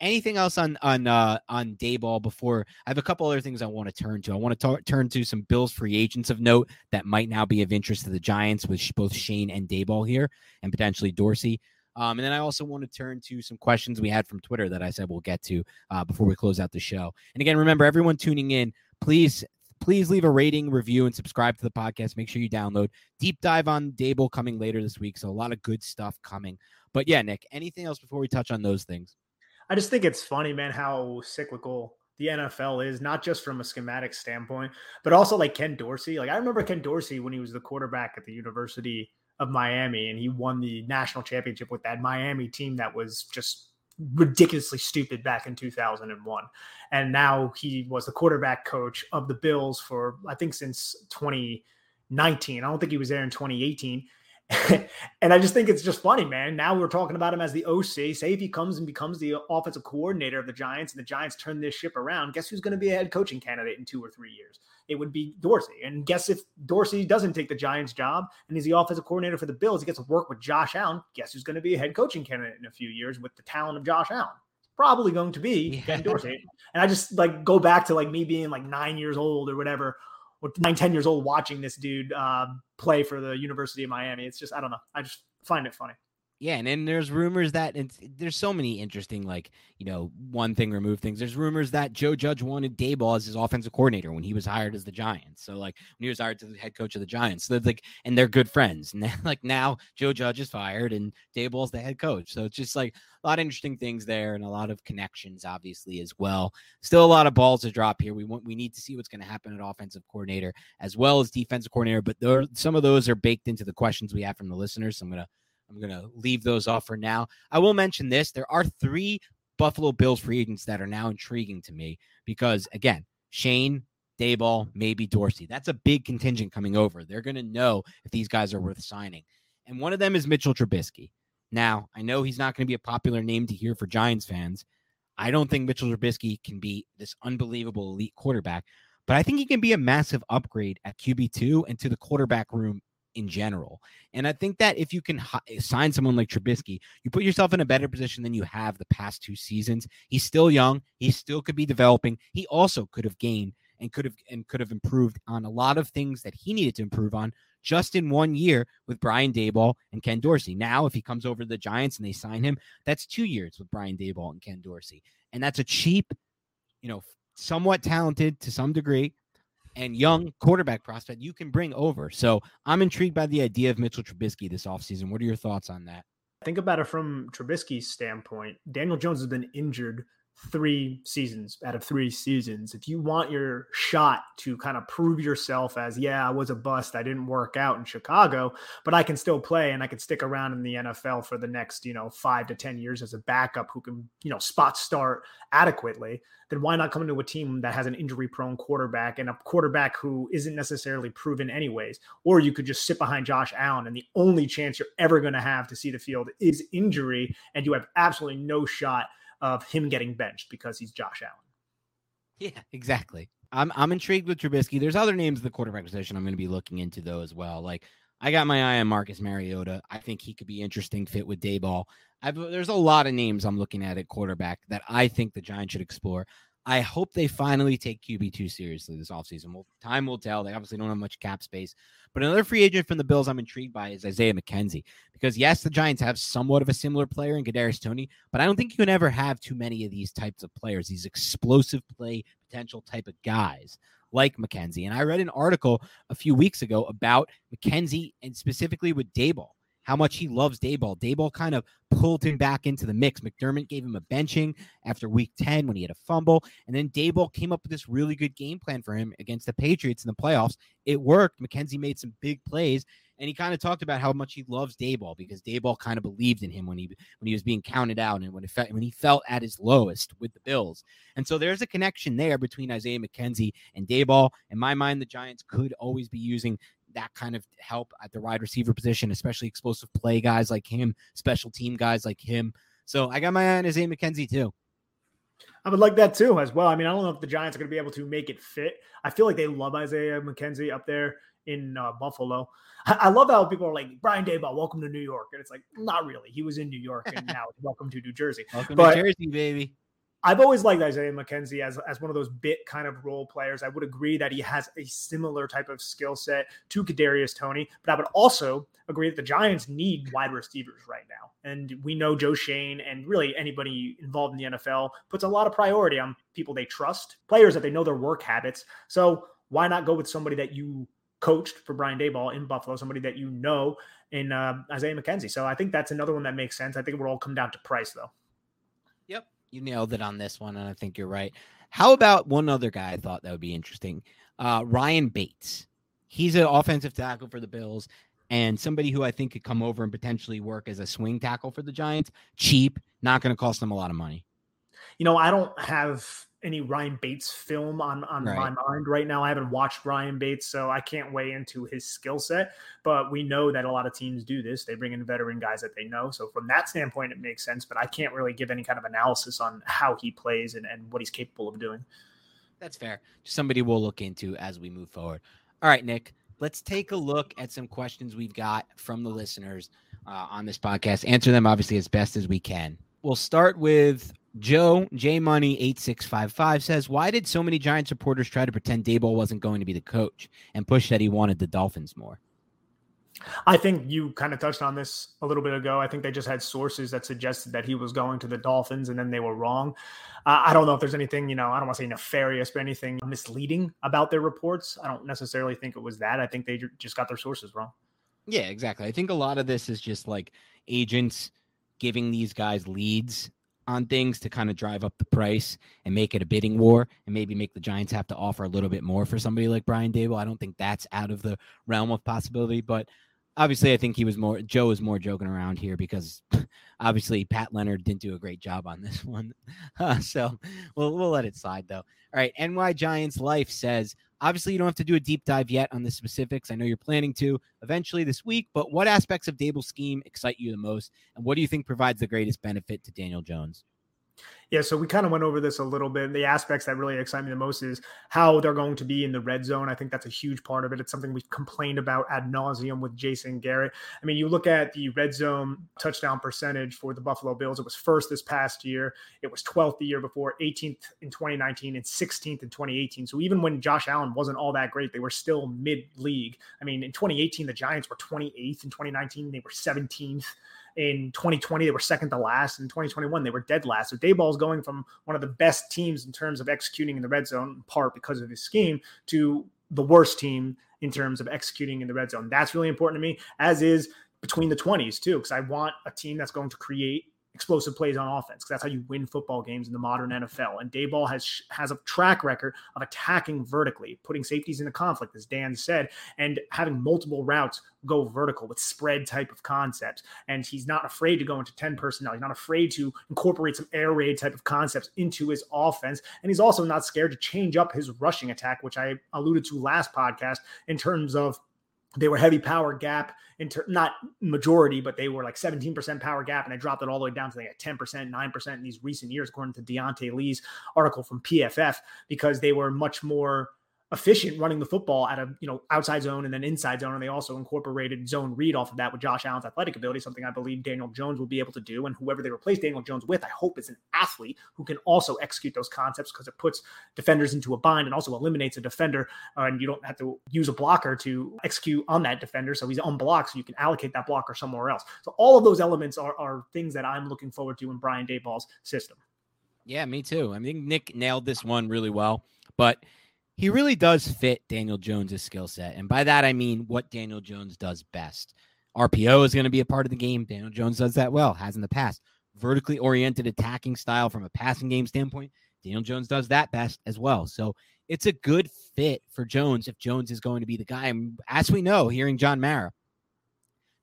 anything else on on uh, on Daboll before I have a couple other things I want to turn to. I want to turn to some Bills free agents of note that might now be of interest to the Giants with both Schoen and Daboll here, and potentially Dorsey. Um, and then I also want to turn to some questions we had from Twitter that I said we'll get to uh, before we close out the show. And again, remember everyone tuning in, please please leave a rating, review, and subscribe to the podcast. Make sure you download. Deep dive on Daboll coming later this week. So a lot of good stuff coming. But yeah, Nick, anything else before we touch on those things?
I just think it's funny, man, how cyclical the NFL is, not just from a schematic standpoint, but also like Ken Dorsey. Like I remember Ken Dorsey when he was the quarterback at the University of Miami and he won the national championship with that Miami team that was just ridiculously stupid back in 2001. And now he was the quarterback coach of the Bills for I think since 2019. I don't think he was there in 2018. and I just think it's just funny, man. Now we're talking about him as the OC. Say if he comes and becomes the offensive coordinator of the Giants and the Giants turn this ship around, guess who's going to be a head coaching candidate in two or three years? It would be Dorsey. And guess if Dorsey doesn't take the Giants job and he's the offensive coordinator for the Bills, he gets to work with Josh Allen. Guess who's going to be a head coaching candidate in a few years with the talent of Josh Allen? Probably going to be yeah. Ken Dorsey. And I just like go back to like me being like nine years old or whatever nine, 10 years old watching this dude uh, play for the University of Miami. It's just, I don't know. I just find it funny.
Yeah, and then there's rumors that and there's so many interesting, like you know, one thing remove things. There's rumors that Joe Judge wanted Daboll as his offensive coordinator when he was hired as the Giants. So like when he was hired to the head coach of the Giants, so like, and they're good friends. And like now Joe Judge is fired and Daboll's the head coach. So it's just like a lot of interesting things there and a lot of connections, obviously as well. Still a lot of balls to drop here. We want we need to see what's going to happen at offensive coordinator as well as defensive coordinator. But there, some of those are baked into the questions we have from the listeners. So I'm gonna I'm going to leave those off for now. I will mention this there are three Buffalo Bills free agents that are now intriguing to me because, again, Schoen, Daboll, maybe Dorsey. That's a big contingent coming over. They're going to know if these guys are worth signing. And one of them is Mitchell Trubisky. Now, I know he's not going to be a popular name to hear for Giants fans. I don't think Mitchell Trubisky can be this unbelievable elite quarterback, but I think he can be a massive upgrade at QB2 and to the quarterback room in general. And I think that if you can h- eh, sign someone like Trubisky, you put yourself in a better position than you have the past two seasons. He's still young. He still could be developing. He also could have gained and could have and could have improved on a lot of things that he needed to improve on just in one year with Brian Daboll and Ken Dorsey. Now, if he comes over to the Giants and they sign him, that's two years with Brian Daboll and Ken Dorsey. And that's a cheap, you know, somewhat talented to some degree and young quarterback prospect you can bring over. So I'm intrigued by the idea of Mitchell Trubisky this offseason. What are your thoughts on that?
Think about it from Trubisky's standpoint. Daniel Jones has been injured three seasons out of three seasons. If you want your shot to kind of prove yourself as, yeah, I was a bust, I didn't work out in Chicago, but I can still play and I can stick around in the NFL for the next, you know, five to 10 years as a backup who can, you know, spot start adequately, then why not come into a team that has an injury prone quarterback and a quarterback who isn't necessarily proven anyways? Or you could just sit behind Josh Allen and the only chance you're ever going to have to see the field is injury and you have absolutely no shot of him getting benched because he's Josh Allen.
Yeah, exactly. I'm I'm intrigued with Trubisky. There's other names in the quarterback position I'm going to be looking into though as well. Like I got my eye on Marcus Mariota. I think he could be interesting fit with Daboll. I've, there's a lot of names I'm looking at at quarterback that I think the Giants should explore. I hope they finally take QB2 seriously this offseason. Well, time will tell. They obviously don't have much cap space. But another free agent from the Bills I'm intrigued by is Isaiah McKenzie. Because yes, the Giants have somewhat of a similar player in Kadarius Toney, but I don't think you can ever have too many of these types of players, these explosive play potential type of guys like McKenzie. And I read an article a few weeks ago about McKenzie and specifically with Daboll how much he loves Daboll. Daboll kind of pulled him back into the mix. McDermott gave him a benching after week 10 when he had a fumble. And then Daboll came up with this really good game plan for him against the Patriots in the playoffs. It worked. McKenzie made some big plays. And he kind of talked about how much he loves Daboll because Daboll kind of believed in him when he when he was being counted out and when, it fe- when he felt at his lowest with the Bills. And so there's a connection there between Isaiah McKenzie and Daboll. In my mind, the Giants could always be using that kind of help at the wide receiver position, especially explosive play guys like him, special team guys like him. So I got my eye on Isaiah McKenzie too.
I would like that too, as well. I mean, I don't know if the Giants are going to be able to make it fit. I feel like they love Isaiah McKenzie up there in uh, Buffalo. I-, I love how people are like Brian Daboll, welcome to New York, and it's like not really. He was in New York, and now welcome to New Jersey.
Welcome but, to Jersey, baby.
I've always liked Isaiah McKenzie as, as one of those bit kind of role players. I would agree that he has a similar type of skill set to Kadarius Toney, but I would also agree that the Giants need wide receivers right now. And we know Joe Schoen and really anybody involved in the NFL puts a lot of priority on people they trust, players that they know their work habits. So why not go with somebody that you coached for Brian Daboll in Buffalo, somebody that you know in uh, Isaiah McKenzie. So I think that's another one that makes sense. I think it would all come down to price though.
You nailed it on this one, and I think you're right. How about one other guy I thought that would be interesting? Uh, Ryan Bates. He's an offensive tackle for the Bills and somebody who I think could come over and potentially work as a swing tackle for the Giants. Cheap, not going to cost them a lot of money.
You know, I don't have any Ryan Bates film on on right. my mind right now. I haven't watched Ryan Bates, so I can't weigh into his skill set. But we know that a lot of teams do this. They bring in veteran guys that they know. So from that standpoint, it makes sense. But I can't really give any kind of analysis on how he plays and, and what he's capable of doing.
That's fair. Somebody we'll look into as we move forward. All right, Nick. Let's take a look at some questions we've got from the listeners uh, on this podcast. Answer them obviously as best as we can. We'll start with Joe J Money eight six five five says, "Why did so many Giants reporters try to pretend Daboll wasn't going to be the coach and push that he wanted the Dolphins more?"
I think you kind of touched on this a little bit ago. I think they just had sources that suggested that he was going to the Dolphins and then they were wrong. Uh, I don't know if there's anything, you know, I don't want to say nefarious, but anything misleading about their reports. I don't necessarily think it was that. I think they just got their sources wrong.
Yeah, exactly. I think a lot of this is just like agents giving these guys leads on things to kind of drive up the price and make it a bidding war and maybe make the Giants have to offer a little bit more for somebody like Brian Daboll. I don't think that's out of the realm of possibility, but obviously I think he was more Joe was more joking around here because obviously Pat Leonard didn't do a great job on this one. Uh, so we'll we'll let it slide though. All right, NY Giants Life says Obviously, you don't have to do a deep dive yet on the specifics. I know you're planning to eventually this week, but what aspects of Daboll's scheme excite you the most? And what do you think provides the greatest benefit to Daniel Jones?
Yeah, so we kind of went over this a little bit. The aspects that really excite me the most is how they're going to be in the red zone. I think that's a huge part of it. It's something we've complained about ad nauseum with Jason Garrett. I mean, you look at the red zone touchdown percentage for the Buffalo Bills. It was first this past year. It was 12th the year before, 18th in 2019, and 16th in 2018. So even when Josh Allen wasn't all that great, they were still mid league. I mean, in 2018, the Giants were 28th. In 2019, they were 17th. In 2020, they were second to last. In 2021, they were dead last. So Daboll is going from one of the best teams in terms of executing in the red zone, in part because of his scheme, to the worst team in terms of executing in the red zone. That's really important to me, as is between the 20s too, because I want a team that's going to create explosive plays on offense. Because that's how you win football games in the modern NFL. And Daboll has has a track record of attacking vertically, putting safeties into conflict, as Dan said, and having multiple routes go vertical with spread type of concepts. And he's not afraid to go into 10 personnel. He's not afraid to incorporate some air raid type of concepts into his offense. And he's also not scared to change up his rushing attack, which I alluded to last podcast in terms of they were heavy power gap into not majority, but they were like 17% power gap, and I dropped it all the way down to like 10%, 9% in these recent years, according to Deontay Lee's article from PFF, because they were much more efficient running the football at a you know outside zone and then inside zone and they also incorporated zone read off of that with Josh Allen's athletic ability something I believe Daniel Jones will be able to do and whoever they replace Daniel Jones with I hope is an athlete who can also execute those concepts because it puts defenders into a bind and also eliminates a defender uh, and you don't have to use a blocker to execute on that defender so he's unblocked so you can allocate that blocker somewhere else. So all of those elements are, are things that I'm looking forward to in Brian Daboll's system.
Yeah me too. I think Nick nailed this one really well but he really does fit Daniel Jones's skill set. And by that, I mean what Daniel Jones does best. RPO is going to be a part of the game. Daniel Jones does that well, has in the past. Vertically oriented attacking style from a passing game standpoint, Daniel Jones does that best as well. So it's a good fit for Jones if Jones is going to be the guy. And as we know, hearing John Mara,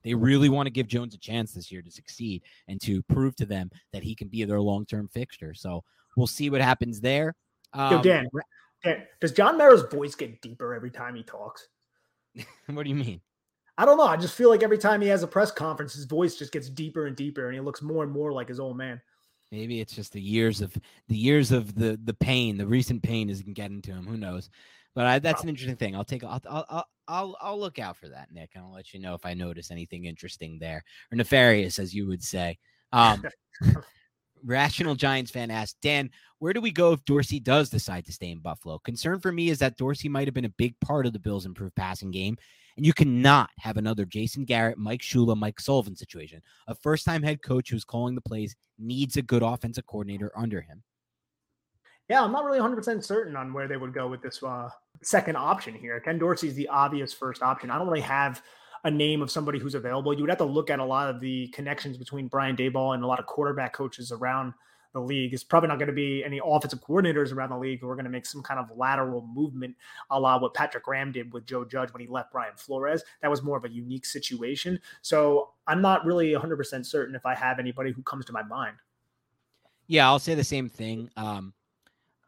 they really want to give Jones a chance this year to succeed and to prove to them that he can be their long term fixture. So we'll see what happens there.
Um, Yo, Dan, does John Mara's voice get deeper every time he talks?
what do you mean?
I don't know. I just feel like every time he has a press conference, his voice just gets deeper and deeper, and he looks more and more like his old man.
Maybe it's just the years of the years of the the pain, the recent pain is getting to him. Who knows? But I, that's an interesting thing. I'll take. I'll, I'll I'll I'll look out for that, Nick, and I'll let you know if I notice anything interesting there or nefarious, as you would say. Um, Rational Giants fan asked, Dan, where do we go if Dorsey does decide to stay in Buffalo? Concern for me is that Dorsey might have been a big part of the Bills' improved passing game, and you cannot have another Jason Garrett, Mike Shula, Mike Sullivan situation. A first time head coach who's calling the plays needs a good offensive coordinator under him.
Yeah, I'm not really 100% certain on where they would go with this uh, second option here. Ken Dorsey's the obvious first option. I don't really have a name of somebody who's available. You would have to look at a lot of the connections between Brian Daboll and a lot of quarterback coaches around the league. It's probably not going to be any offensive coordinators around the league who are going to make some kind of lateral movement, a la what Patrick Graham did with Joe Judge when he left Brian Flores. That was more of a unique situation. So I'm not really 100% certain if I have anybody who comes to my mind.
Yeah, I'll say the same thing. Um,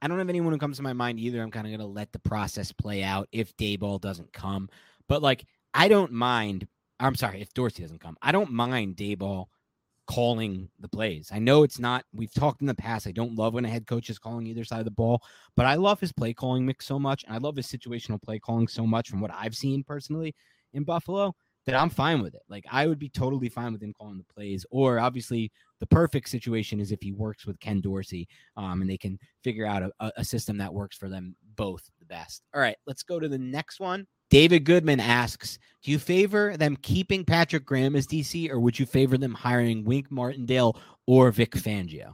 I don't have anyone who comes to my mind either. I'm kind of going to let the process play out if Daboll doesn't come. But like, I don't mind. I'm sorry if Dorsey doesn't come. I don't mind Daboll calling the plays. I know it's not. We've talked in the past. I don't love when a head coach is calling either side of the ball, but I love his play calling mix so much, and I love his situational play calling so much from what I've seen personally in Buffalo that I'm fine with it. Like I would be totally fine with him calling the plays. Or obviously, the perfect situation is if he works with Ken Dorsey, um, and they can figure out a, a system that works for them both the best. All right, let's go to the next one. David Goodman asks, do you favor them keeping Patrick Graham as DC, or would you favor them hiring Wink Martindale or Vic Fangio?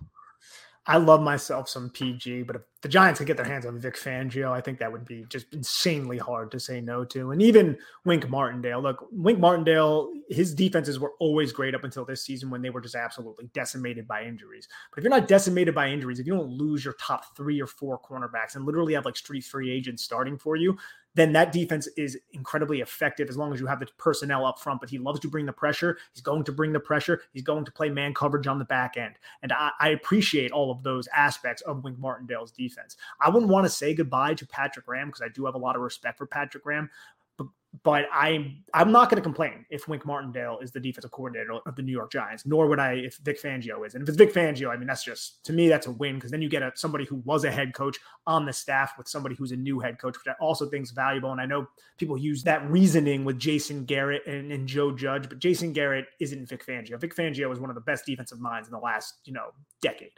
I love myself some PG, but if the Giants could get their hands on Vic Fangio, I think that would be just insanely hard to say no to. And even Wink Martindale, look, Wink Martindale, his defenses were always great up until this season when they were just absolutely decimated by injuries. But if you're not decimated by injuries, if you don't lose your top three or four cornerbacks and literally have like street free agents starting for you, then that defense is incredibly effective as long as you have the personnel up front. But he loves to bring the pressure. He's going to bring the pressure. He's going to play man coverage on the back end. And I, I appreciate all of those aspects of Wink Martindale's defense. I wouldn't want to say goodbye to Patrick Graham because I do have a lot of respect for Patrick Graham but I'm I'm not going to complain if Wink Martindale is the defensive coordinator of the New York Giants, nor would I if Vic Fangio is. And if it's Vic Fangio, I mean that's just to me that's a win because then you get a, somebody who was a head coach on the staff with somebody who's a new head coach, which I also think is valuable. And I know people use that reasoning with Jason Garrett and, and Joe Judge, but Jason Garrett isn't Vic Fangio. Vic Fangio is one of the best defensive minds in the last you know decade.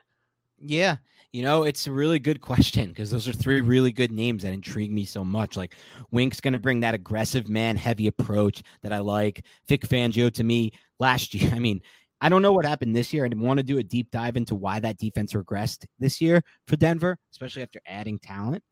Yeah, you know, it's a really good question because those are three really good names that intrigue me so much. Like Wink's going to bring that aggressive man heavy approach that I like. Vic Fangio to me last year. I mean, I don't know what happened this year. I want to do a deep dive into why that defense regressed this year for Denver, especially after adding talent.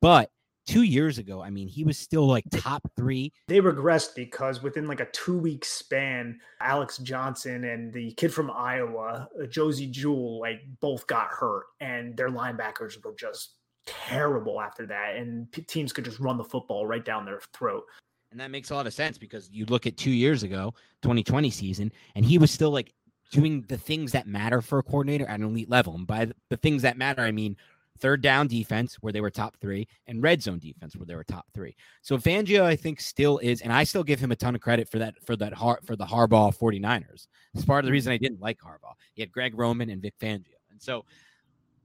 But two years ago, I mean, he was still like top three.
They regressed because within like a two week span, Alex Johnson and the kid from Iowa, uh, Josey Jewell, like both got hurt, and their linebackers were just terrible after that. And p- teams could just run the football right down their throat.
And that makes a lot of sense because you look at two years ago, 2020 season, and he was still like doing the things that matter for a coordinator at an elite level. And by the things that matter, I mean third down defense where they were top three, and red zone defense where they were top three. So Fangio, I think, still is, and I still give him a ton of credit for that for that har- for the Harbaugh 49ers. It's part of the reason I didn't like Harbaugh. He had Greg Roman and Vic Fangio. And so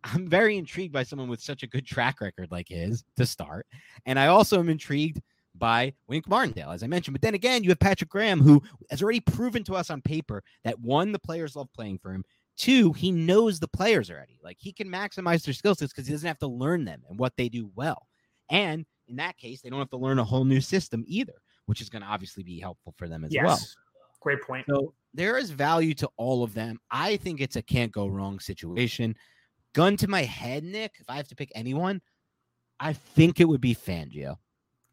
I'm very intrigued by someone with such a good track record like his to start. And I also am intrigued by Wink Martindale, as I mentioned. But then again, you have Patrick Graham, who has already proven to us on paper that one, the players love playing for him, Two, he knows the players already. Like he can maximize their skill sets because he doesn't have to learn them and what they do well. And in that case, they don't have to learn a whole new system either, which is going to obviously be helpful for them as yes. well.
Great point.
So there is value to all of them. I think it's a can't go wrong situation. Gun to my head, Nick, if I have to pick anyone, I think it would be Fangio.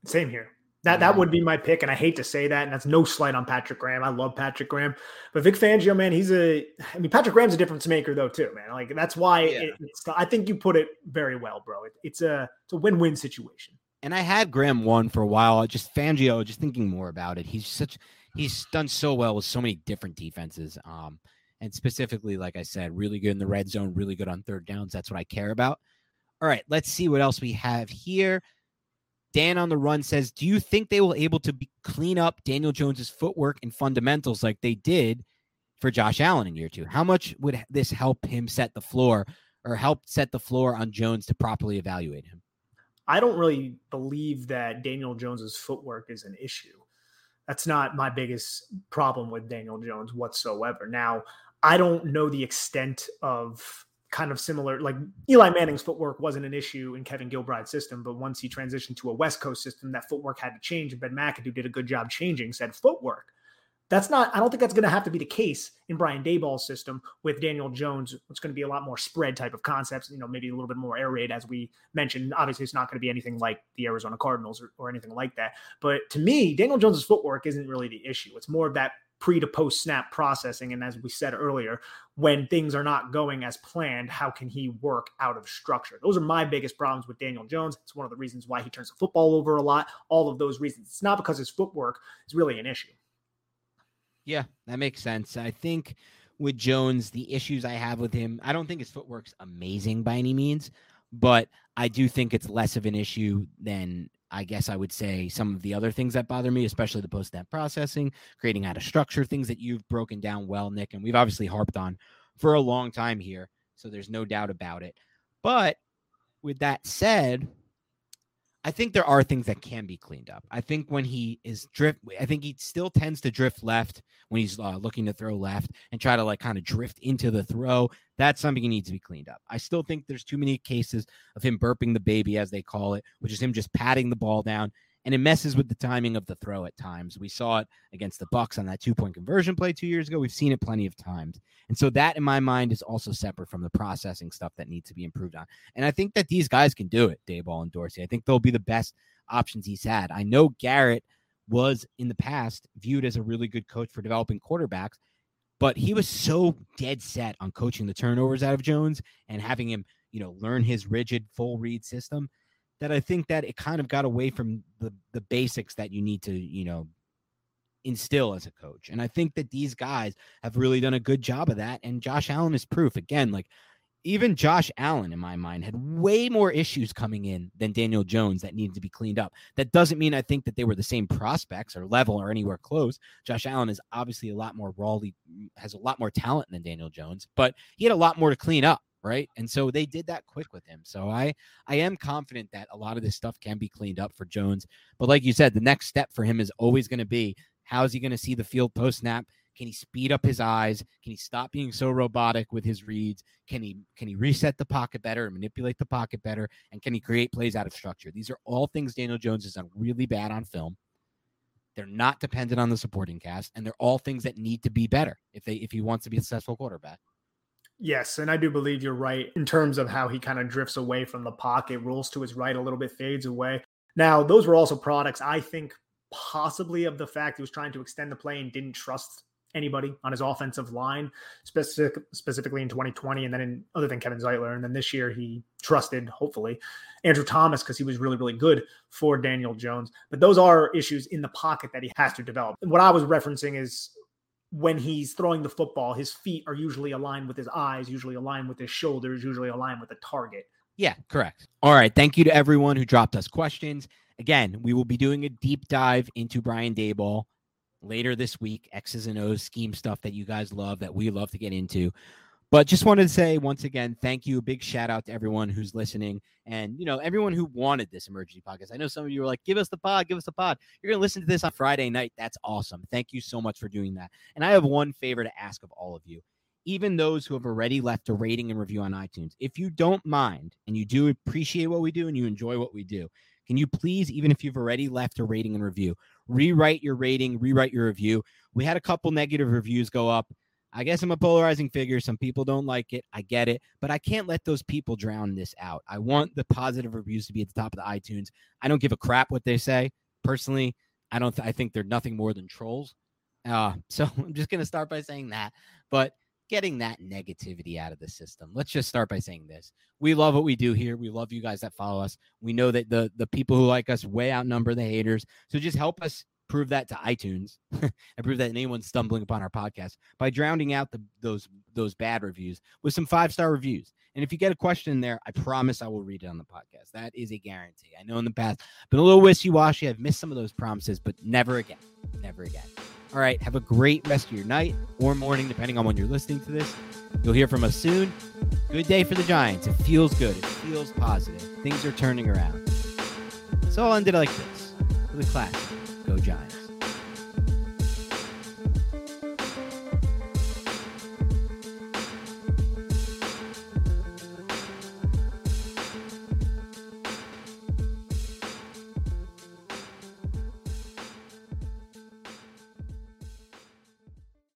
Same here. That that would be my pick, and I hate to say that, and that's no slight on Patrick Graham. I love Patrick Graham, but Vic Fangio, man, he's a. I mean, Patrick Graham's a difference maker though, too, man. Like that's why yeah. it, it's. I think you put it very well, bro. It, it's a it's a win win situation.
And I had Graham one for a while. Just Fangio, just thinking more about it. He's such. He's done so well with so many different defenses. Um, and specifically, like I said, really good in the red zone, really good on third downs. That's what I care about. All right, let's see what else we have here. Dan on the run says, "Do you think they will able to be, clean up Daniel Jones's footwork and fundamentals like they did for Josh Allen in year two? How much would this help him set the floor or help set the floor on Jones to properly evaluate him?"
I don't really believe that Daniel Jones's footwork is an issue. That's not my biggest problem with Daniel Jones whatsoever. Now, I don't know the extent of kind of similar. Like Eli Manning's footwork wasn't an issue in Kevin Gilbride's system, but once he transitioned to a West Coast system, that footwork had to change. And Ben McAdoo did a good job changing said footwork. That's not, I don't think that's going to have to be the case in Brian Daboll's system with Daniel Jones. It's going to be a lot more spread type of concepts, you know, maybe a little bit more air raid, as we mentioned. Obviously, it's not going to be anything like the Arizona Cardinals or, or anything like that. But to me, Daniel Jones's footwork isn't really the issue. It's more of that pre to post snap processing. And as we said earlier, when things are not going as planned, how can he work out of structure? Those are my biggest problems with Daniel Jones. It's one of the reasons why he turns the football over a lot. All of those reasons. It's not because his footwork is really an issue.
Yeah, that makes sense. I think with Jones, the issues I have with him, I don't think his footwork's amazing by any means, but I do think it's less of an issue than I guess I would say some of the other things that bother me, especially the post snap processing, creating out of structure, things that you've broken down well, Nick, and we've obviously harped on for a long time here. So there's no doubt about it. But with that said, I think there are things that can be cleaned up. I think when he is drift, I think he still tends to drift left when he's uh, looking to throw left and try to like kind of drift into the throw. That's something he needs to be cleaned up. I still think there's too many cases of him burping the baby, as they call it, which is him just patting the ball down and it messes with the timing of the throw at times. We saw it against the Bucs on that two point conversion play two years ago. We've seen it plenty of times, and so that in my mind is also separate from the processing stuff that needs to be improved on. And I think that these guys can do it, Daboll and Dorsey. I think they'll be the best options he's had. I know Garrett was in the past viewed as a really good coach for developing quarterbacks, but he was so dead set on coaching the turnovers out of Jones and having him, you know, learn his rigid full read system that I think that it kind of got away from the the basics that you need to, you know, instill as a coach. And I think that these guys have really done a good job of that. And Josh Allen is proof. Again, like even Josh Allen, in my mind, had way more issues coming in than Daniel Jones that needed to be cleaned up. That doesn't mean I think that they were the same prospects or level or anywhere close. Josh Allen is obviously a lot more rawly, has a lot more talent than Daniel Jones, but he had a lot more to clean up, right? And so they did that quick with him. So I, I am confident that a lot of this stuff can be cleaned up for Jones. But like you said, the next step for him is always going to be how is he going to see the field post snap? Can he speed up his eyes? Can he stop being so robotic with his reads? Can he can he reset the pocket better and manipulate the pocket better? And can he create plays out of structure? These are all things Daniel Jones has done really bad on film. They're not dependent on the supporting cast, and they're all things that need to be better if they if he wants to be a successful quarterback.
Yes, and I do believe you're right in terms of how he kind of drifts away from the pocket, rolls to his right a little bit, fades away. Now, those were also products, I think, possibly of the fact he was trying to extend the play and didn't trust anybody on his offensive line, specific, specifically in 2020, and then in other than Kevin Zeitler. And then this year he trusted, hopefully, Andrew Thomas because he was really, really good for Daniel Jones. But those are issues in the pocket that he has to develop. what I was referencing is when he's throwing the football, his feet are usually aligned with his eyes, usually aligned with his shoulders, usually aligned with the target.
Yeah, correct. All right. Thank you to everyone who dropped us questions. Again, we will be doing a deep dive into Brian Daboll later this week, X's and O's scheme stuff that you guys love, that we love to get into. But just wanted to say once again, thank you. Big shout out to everyone who's listening and, you know, everyone who wanted this emergency podcast. I know some of you were like, give us the pod, give us the pod. You're going to listen to this on Friday night. That's awesome. Thank you so much for doing that. And I have one favor to ask of all of you, even those who have already left a rating and review on iTunes. If you don't mind and you do appreciate what we do and you enjoy what we do, can you please, even if you've already left a rating and review, rewrite your rating, rewrite your review? We had a couple negative reviews go up. I guess I'm a polarizing figure. Some people don't like it. I get it, but I can't let those people drown this out. I want the positive reviews to be at the top of the iTunes. I don't give a crap what they say. Personally, I don't. Th- I think they're nothing more than trolls. Uh, so I'm just gonna start by saying that. But getting that negativity out of the system. Let's just start by saying this. We love what we do here. We love you guys that follow us. We know that the the people who like us way outnumber the haters. So just help us prove that to iTunes and prove that anyone's stumbling upon our podcast by drowning out the, those those bad reviews with some five star reviews. And if you get a question there, I promise I will read it on the podcast. That is a guarantee. I know in the past, been a little wishy washy. I've missed some of those promises, but never again. Never again. All right. Have a great rest of your night or morning, depending on when you're listening to this. You'll hear from us soon. Good day for the Giants. It feels good. It feels positive. Things are turning around. So I'll end it like this with a classic Go Giants.